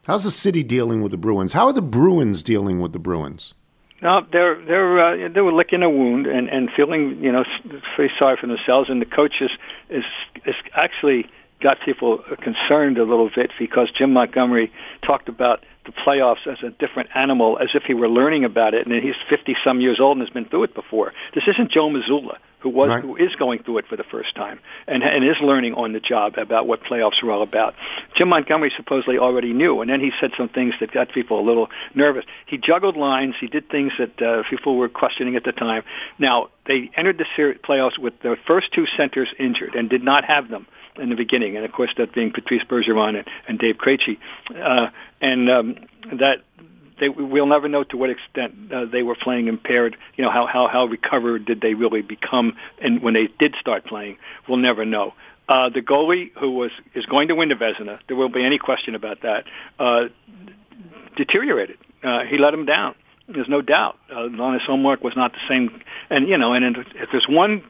How's the city dealing with the Bruins? How are the Bruins dealing with the Bruins? No, they're they're uh, they were licking a wound and and feeling you know very sorry for themselves, and the coach is is, is actually got people concerned a little bit because Jim Montgomery talked about the playoffs as a different animal, as if he were learning about it, and he's fifty some years old and has been through it before. This isn't Joe Mazzulla who was Right. who is going through it for the first time and and is learning on the job about what playoffs are all about. Jim Montgomery supposedly already knew, and then he said some things that got people a little nervous. He juggled lines. He did things that uh, people were questioning at the time. Now they entered the series playoffs with their first two centers injured and did not have them in the beginning, and of course that being Patrice Bergeron and, and Dave Krejci, uh, and um, that they we'll never know to what extent uh, they were playing impaired. You know how how how recovered did they really become, and when they did start playing, we'll never know. Uh, the goalie who was is going to win the Vezina, there won't be any question about that. Uh, deteriorated. Uh, he let him down. There's no doubt. Uh, his homework was not the same. And you know, and if there's one,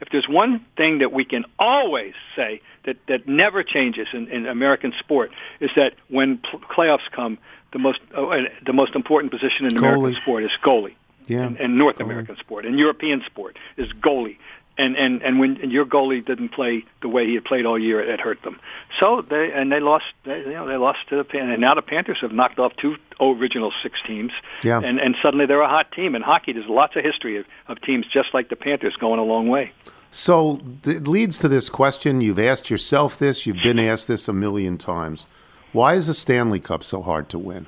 if there's one thing that we can always say that that never changes in, in American sport is that when pl- playoffs come, the most uh, the most important position in American sport is goalie. Yeah. In, in North American sport, and European sport, is goalie. and and and when your goalie didn't play the way he had played all year, it hurt them. So they and they lost. They, you know, they lost to the Pan, and now the Panthers have knocked off two original six teams. Yeah. And and suddenly they're a hot team. And hockey, there's lots of history of, of teams just like the Panthers going a long way. So it leads to this question. You've asked yourself this. You've been asked this a million times. Why is the Stanley Cup so hard to win?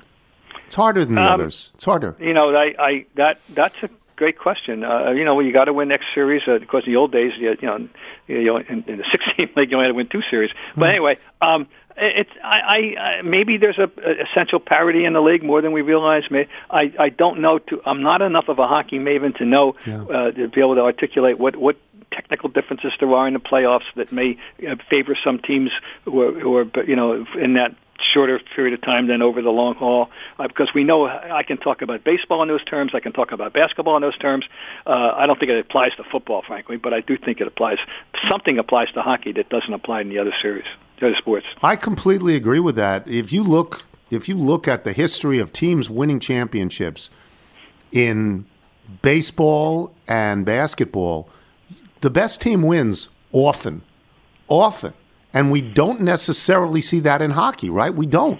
It's harder than the Um, others. It's harder. You know, I, I that that's a great question. Uh, you know, you got to win next series uh, course, in the old days, you, you know, you know, in, in the [LAUGHS] six-team league, you only had to win two series. But anyway, um, it's I, I, I maybe there's a, a essential parity in the league more than we realize. May I I don't know. To I'm not enough of a hockey maven to know uh, to be able to articulate what what technical differences there are in the playoffs that may uh, favor some teams who are, who are you know in that shorter period of time than over the long haul uh, because we know I can talk about baseball in those terms I can talk about basketball in those terms. Uh, I don't think it applies to football frankly but I do think it applies something applies to hockey that doesn't apply in the other series the other sports. I completely agree with that. If you look, if you look at the history of teams winning championships in baseball and basketball, the best team wins often, often, and we don't necessarily see that in hockey, right? We don't.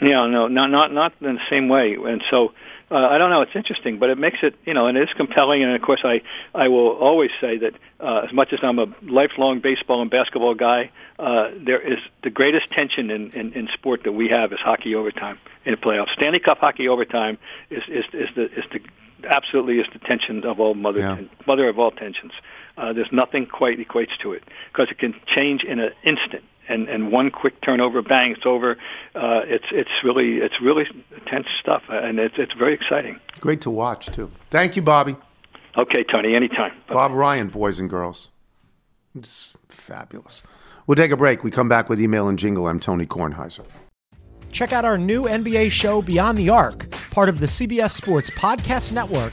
Yeah, no, not not not in the same way. And so uh, I don't know. It's interesting, but it makes it you know, and it is compelling. And of course, I I will always say that uh, as much as I'm a lifelong baseball and basketball guy, uh, there is the greatest tension in, in in sport that we have is hockey overtime in the playoffs. Stanley Cup hockey overtime is is is the is the absolutely is the tension of all mother Yeah. mother of all tensions. Uh, there's nothing quite equates to it because it can change in an instant. And, and one quick turnover, bang, it's over. Uh, it's it's really it's really tense stuff, and it's it's very exciting. Great to watch too. Thank you, Bobby. Okay, Tony, anytime. Bob Ryan, boys and girls. It's fabulous. We'll take a break. We come back with email and jingle. I'm Tony Kornheiser. Check out our new NBA show, Beyond the Arc, part of the CBS Sports Podcast Network,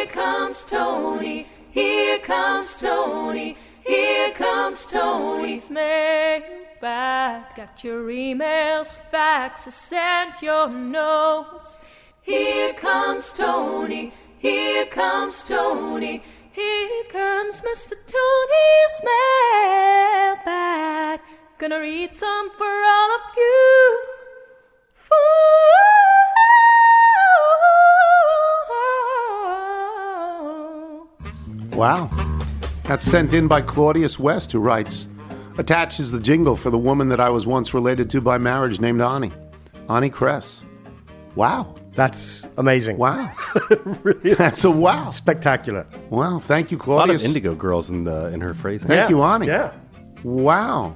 Here comes Tony. Here comes Tony. Here comes Tony's mailbag. Got your emails, faxes, and your notes. Here comes Tony. Here comes Tony. Here comes Mr. Tony's mailbag. Gonna read some for all of you. Wow. That's sent in by Claudius West, who writes Attaches the jingle for the woman that I was once related to by marriage named Annie, Annie Kress. Wow. That's amazing. Wow. [LAUGHS] really That's a wow. spectacular. Wow. Thank you, Claudius. A lot of indigo girls in the in her phrasing. Thank Yeah. you, Ani. Yeah. Wow.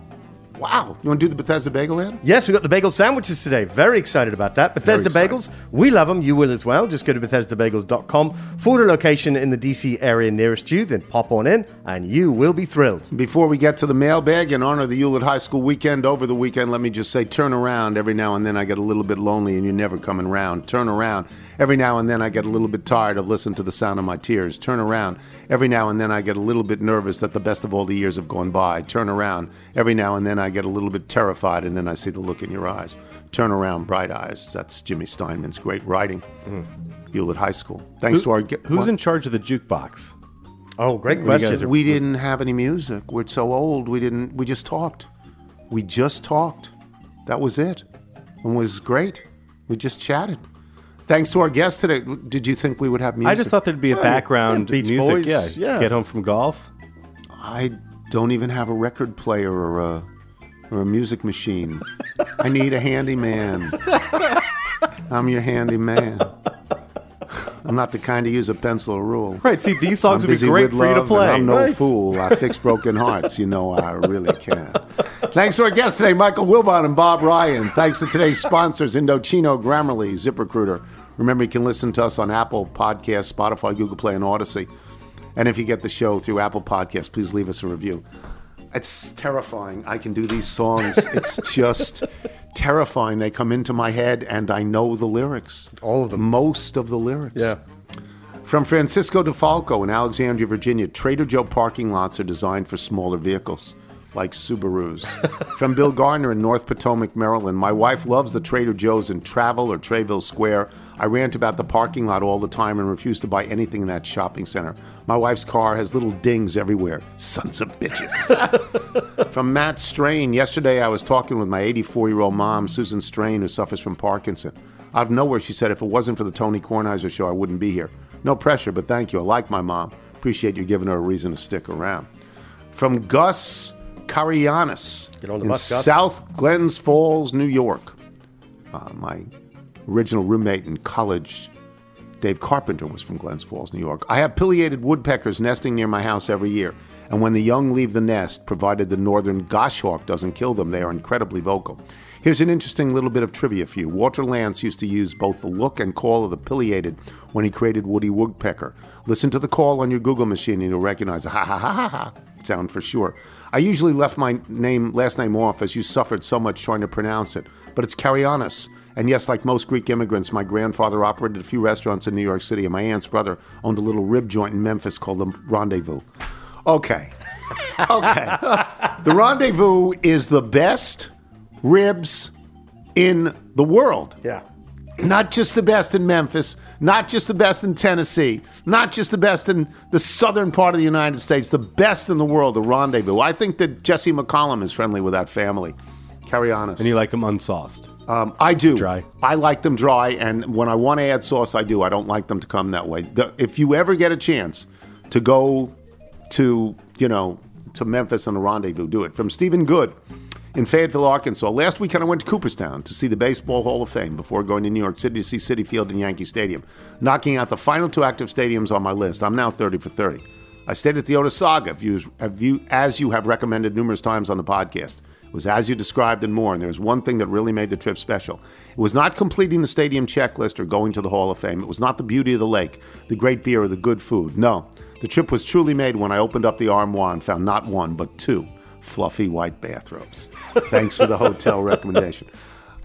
Wow. You want to do the Bethesda Bagel ad? Yes, we got the bagel sandwiches today. Very excited about that. Bethesda Very Bagels, we love them. You will as well. Just go to BethesdaBagels.com for the location in the DC area nearest you. Then pop on in, and you will be thrilled. Before we get to the mailbag and honor of the Hewlett High School weekend over the weekend, let me just say turn around. Every now and then I get a little bit lonely and you're never coming round. Turn around. Every now and then I get a little bit tired of listening to the sound of my tears. Turn around. Every now and then I get a little bit nervous that the best of all the years have gone by. Turn around. Every now and then I get a little bit terrified and then I see the look in your eyes. Turn around, bright eyes. That's Jimmy Steinman's great writing. Hmm. Hewlett High School. Thanks Who- to our. who's what? in charge of the jukebox? Oh, great When question. are- We didn't have any music. We're so old. We didn't. We just talked. We just talked. That was it. And it was great. We just chatted. Thanks to our guest today. Did you think we would have music? I just thought there'd be a background yeah, Beach music. Boys, yeah, yeah. Get home from golf. I don't even have a record player or a or a music machine. I need a handyman. [LAUGHS] I'm your handyman. [LAUGHS] I'm not the kind to use a pencil or rule. Right. See, these songs I'm would be great for you to play. I'm no Right. fool. I fix [LAUGHS] broken hearts. You know I really can. Thanks to our guests today, Michael Wilbon and Bob Ryan. Thanks to today's sponsors, Indochino, Grammarly, ZipRecruiter. Remember, you can listen to us on Apple Podcasts, Spotify, Google Play, and Audacy. And if you get the show through Apple Podcasts, please leave us a review. It's terrifying. I can do these songs. It's just terrifying. They come into my head and I know the lyrics. All of them. Most of the lyrics. Yeah. From Francisco DeFalco in Alexandria, Virginia, Trader Joe parking lots are designed for smaller vehicles, like Subarus. From Bill Garner in North Potomac, Maryland, my wife loves the Trader Joe's in Travel or Trayville Square. I rant about the parking lot all the time and refuse to buy anything in that shopping center. My wife's car has little dings everywhere. Sons of bitches. [LAUGHS] from Matt Strain, yesterday I was talking with my 84 year old mom, Susan Strain, who suffers from Parkinson. Out of nowhere, she said, if it wasn't for the Tony Kornheiser show, I wouldn't be here. No pressure, but thank you. I like my mom. Appreciate you giving her a reason to stick around. From Gus Carianis Get on the in bus, Gus. South Glens Falls, New York. Uh, my original roommate in college, Dave Carpenter, was from Glens Falls, New York. I have pileated woodpeckers nesting near my house every year, and when the young leave the nest, provided the northern goshawk doesn't kill them, they are incredibly vocal. Here's an interesting little bit of trivia for you. Walter Lantz used to use both the look and call of the pileated when he created Woody Woodpecker. Listen to the call on your Google machine and you'll recognize the ha ha ha ha ha sound for sure. I usually left my name last name off as you suffered so much trying to pronounce it, but it's Karianis. And yes, like most Greek immigrants, my grandfather operated a few restaurants in New York City, and my aunt's brother owned a little rib joint in Memphis called the Rendezvous. Okay. Okay. the Rendezvous is the best ribs in the world. Yeah. Not just the best in Memphis, not just the best in Tennessee, not just the best in the southern part of the United States, the best in the world, the rendezvous. I think that Jesse McCollum is friendly with that family. Carry on us. And you like them unsauced. Um, I do. Dry. I like them dry, and when I want to add sauce, I do. I don't like them to come that way. The, if you ever get a chance to go to, you know, to Memphis on a rendezvous, do it. From Stephen Good in Fayetteville, Arkansas. Last weekend, I went to Cooperstown to see the Baseball Hall of Fame before going to New York City to see Citi Field and Yankee Stadium, knocking out the final two active stadiums on my list. I'm now 30 for 30. I stayed at the Otesaga, views, as you have recommended numerous times on the podcast. It was as you described and more, and there's one thing that really made the trip special. It was not completing the stadium checklist or going to the Hall of Fame. It was not the beauty of the lake, the great beer, or the good food. No, the trip was truly made when I opened up the armoire and found not one, but two fluffy white bathrobes. Thanks for the hotel [LAUGHS] recommendation.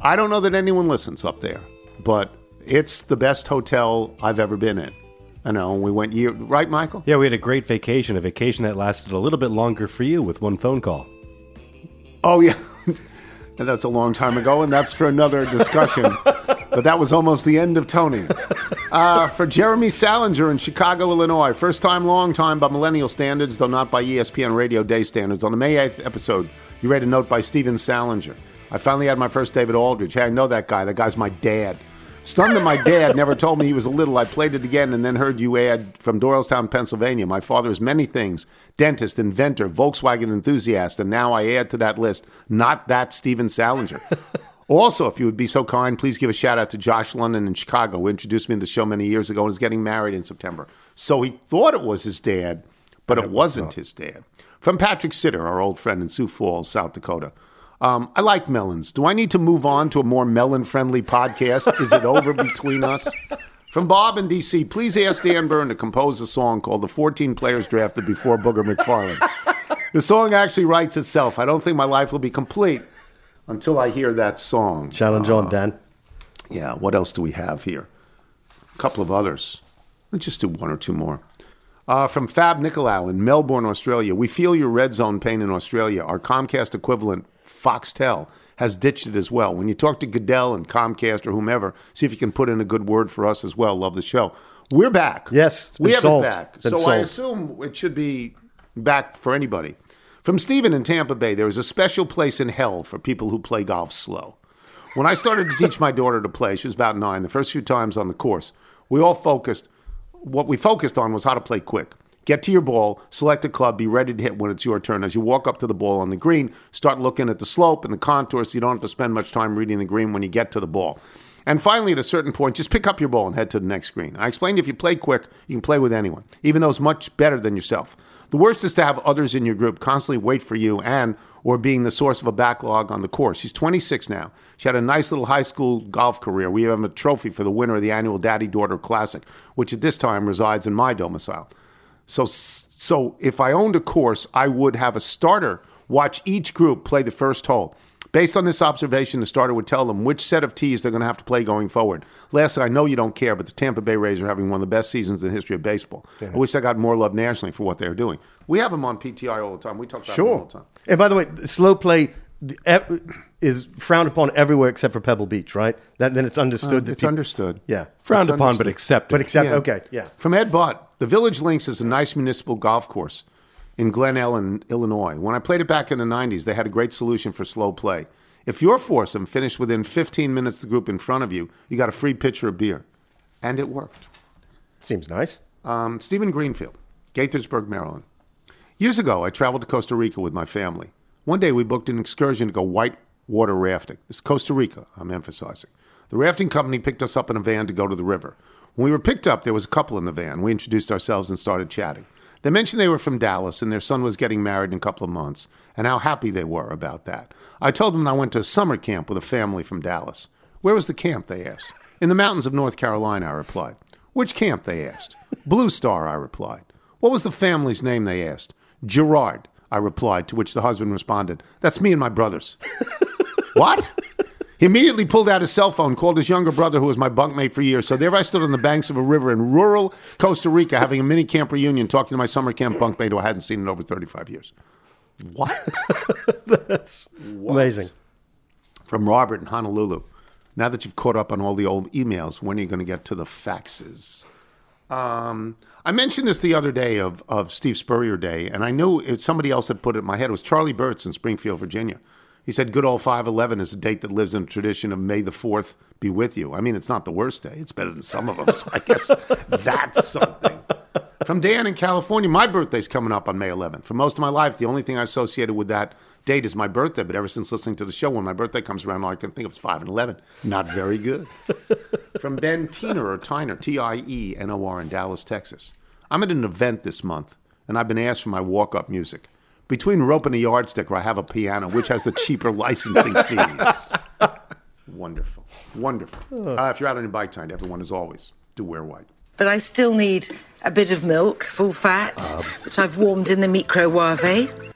I don't know that anyone listens up there, but it's the best hotel I've ever been in. I know we went year right, Michael. Yeah, we had a great vacation, a vacation that lasted a little bit longer for you with one phone call. Oh yeah, and that's a long time ago, and that's for another discussion. but that was almost the end of Tony. Uh, for Jeremy Salinger in Chicago, Illinois, first time, long time by millennial standards, though not by ESPN Radio Day standards. On the May 8th episode, you read a note by Steven Salinger. I finally had my first David Aldridge. Hey, I know that guy. That guy's my dad. Stunned that my dad never told me he was a little, I played it again and then heard you add from Doylestown, Pennsylvania. My father is many things dentist, inventor, Volkswagen enthusiast, and now I add to that list, not that Steven Salinger. also, if you would be so kind, please give a shout out to Josh London in Chicago, who introduced me to the show many years ago and is getting married in September. So he thought it was his dad, but it wasn't his dad. From Patrick Sitter, our old friend in Sioux Falls, South Dakota. Um, I like melons. Do I need to move on to a more melon friendly podcast? Is it over between us? From Bob in DC, please ask Dan Byrne to compose a song called The 14 Players Drafted Before Booger McFarland. the song actually writes itself. I don't think my life will be complete until I hear that song. Challenge on, Dan. Yeah, what else do we have here? A couple of others. Let's just do one or two more. Uh, from Fab Nicolau in Melbourne, Australia. We feel your red zone pain in Australia. Our Comcast equivalent, Foxtel, has ditched it as well. When you talk to Goodell and Comcast or whomever, see if you can put in a good word for us as well. Love the show. We're back. Yes, we have solved. it back. So I assume it should be back for anybody. From Stephen in Tampa Bay, there is a special place in hell for people who play golf slow. When I started to teach my daughter to play, she was about nine, the first few times on the course, we all focused, what we focused on was how to play quick. Get to your ball, select a club, be ready to hit when it's your turn. As you walk up to the ball on the green, start looking at the slope and the contours. so you don't have to spend much time reading the green when you get to the ball. And finally, at a certain point, just pick up your ball and head to the next green. I explained if you play quick, you can play with anyone, even those much better than yourself. The worst is to have others in your group constantly wait for you and or being the source of a backlog on the course. She's 26 now. She had a nice little high school golf career. We have a trophy for the winner of the annual Daddy Daughter Classic, which at this time resides in my domicile. So, so if I owned a course, I would have a starter watch each group play the first hole. Based on this observation, the starter would tell them which set of tees they're going to have to play going forward. Lastly, I know you don't care, but the Tampa Bay Rays are having one of the best seasons in the history of baseball. Yeah. I wish I got more love nationally for what they're doing. We have them on PTI all the time. We talk about them all Sure. the time. And by the way, slow play is frowned upon everywhere except for Pebble Beach, right? That, then it's understood Uh, that it's peop- understood. Yeah, Frowned It's upon, understood. but accepted. But accepted. Yeah. Okay, yeah. From Ed Butt, the Village Links is a nice municipal golf course in Glen Ellyn, Illinois. When I played it back in the 90s, they had a great solution for slow play. If your foursome finished within 15 minutes of the group in front of you, you got a free pitcher of beer. And it worked. Seems nice. Um, Stephen Greenfield, Gaithersburg, Maryland. Years ago, I traveled to Costa Rica with my family. One day, we booked an excursion to go white water rafting. It's Costa Rica, I'm emphasizing. The rafting company picked us up in a van to go to the river. When we were picked up, there was a couple in the van. We introduced ourselves and started chatting. They mentioned they were from Dallas and their son was getting married in a couple of months and how happy they were about that. I told them I went to a summer camp with a family from Dallas. Where was the camp? They asked. In the mountains of North Carolina, I replied. Which camp? They asked. Blue Star, I replied. What was the family's name? They asked. Gerard, I replied, to which the husband responded, That's me and my brothers. [LAUGHS] what? He immediately pulled out his cell phone, called his younger brother, who was my bunkmate for years. So there I stood on the banks of a river in rural Costa Rica having a mini camp reunion, talking to my summer camp bunkmate who I hadn't seen in over 35 years. What? [LAUGHS] That's amazing. From Robert in Honolulu. Now that you've caught up on all the old emails, when are you going to get to the faxes? Um, I mentioned this the other day of, of Steve Spurrier Day, and I knew it, somebody else had put it in my head. It was Charlie Burtz in Springfield, Virginia. He said, Good old 511 is a date that lives in a tradition of May the 4th be with you. I mean, it's not the worst day, it's better than some of them. So I guess [LAUGHS] that's something. From Dan in California, my birthday's coming up on May 11th. For most of my life, the only thing I associated with that date is my birthday. But ever since listening to the show, when my birthday comes around, all I can think of is 5 and 11. Not very good. [LAUGHS] From Ben Tiener or Tyner, T I E N O R in Dallas, Texas. I'm at an event this month, and I've been asked for my walk up music. Between rope and a yardstick, where I have a piano, which has the cheaper licensing [LAUGHS] fees. Wonderful. Wonderful. Uh, if you're out on your bike tonight, everyone, as always, do wear white. But I still need a bit of milk, full fat, which I've warmed in the microwave.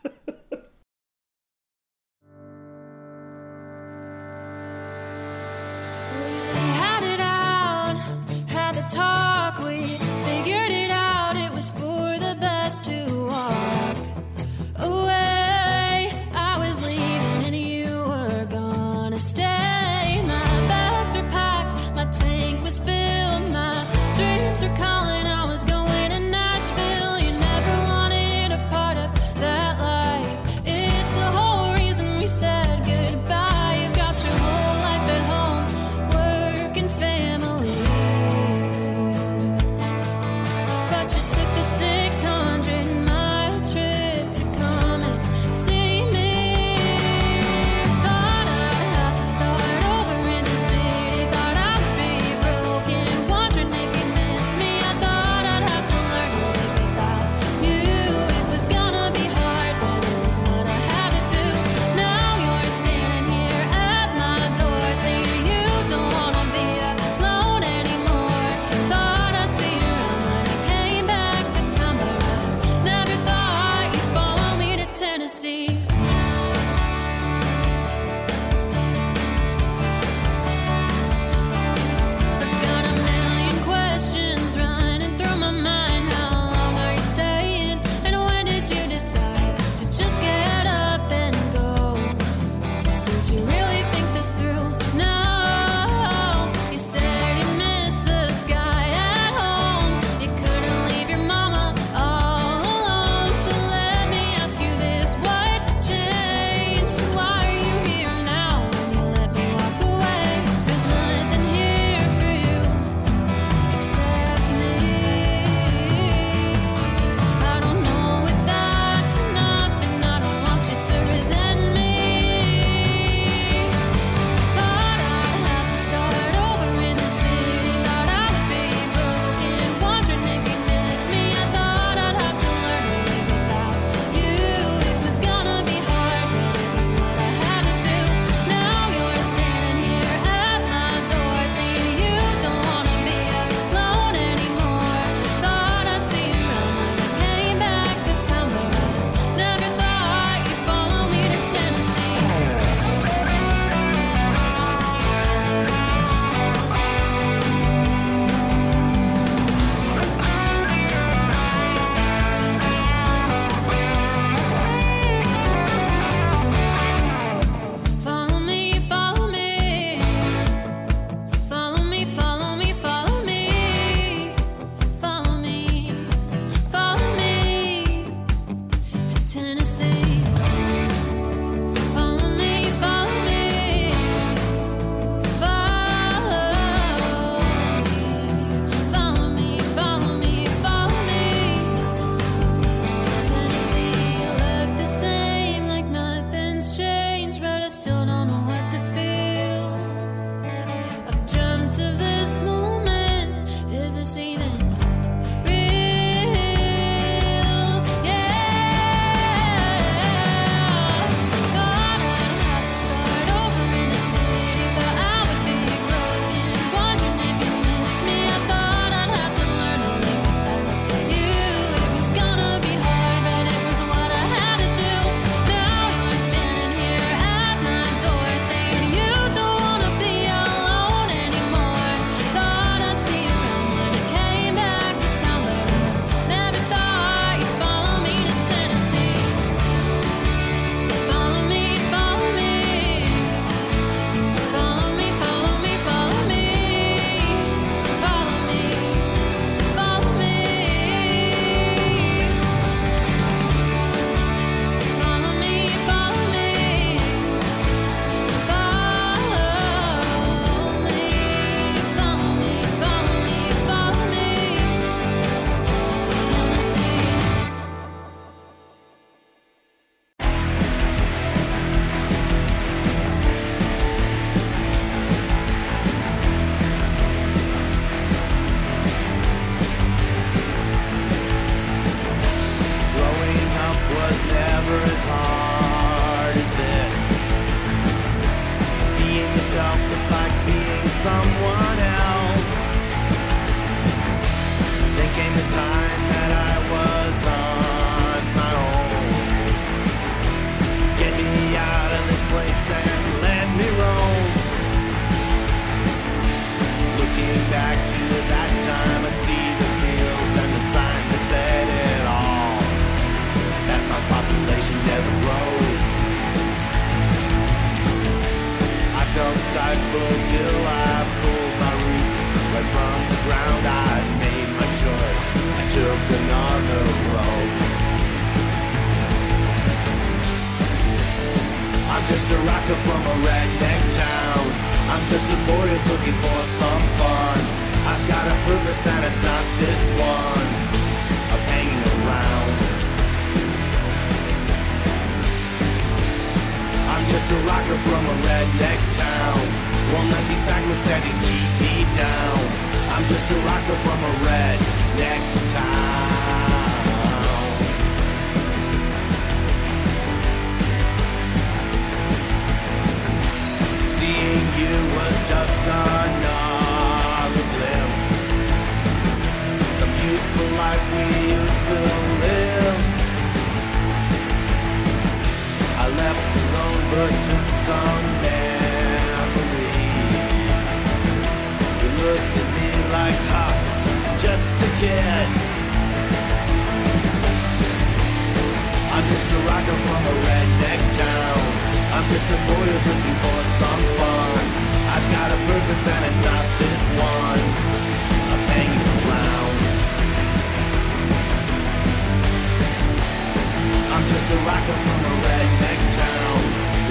redneck town.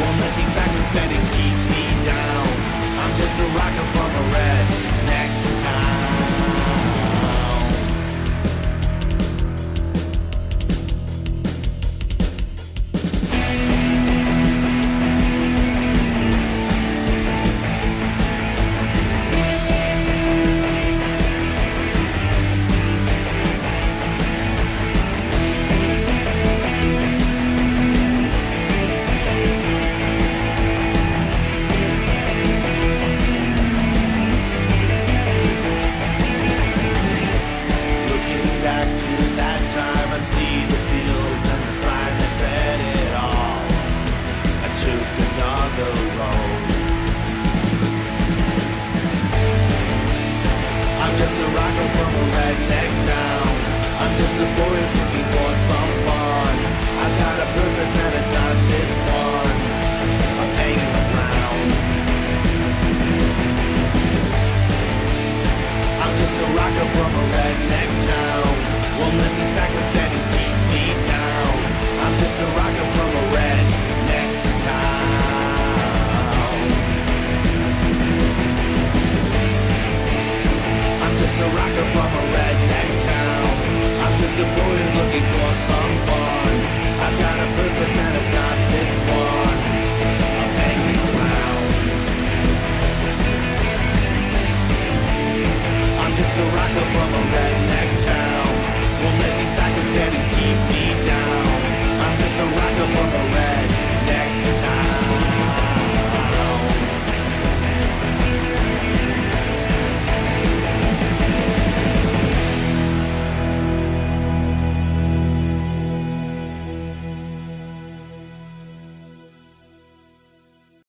Won't let these backward settings keep me down. I'm just a rocker from a red.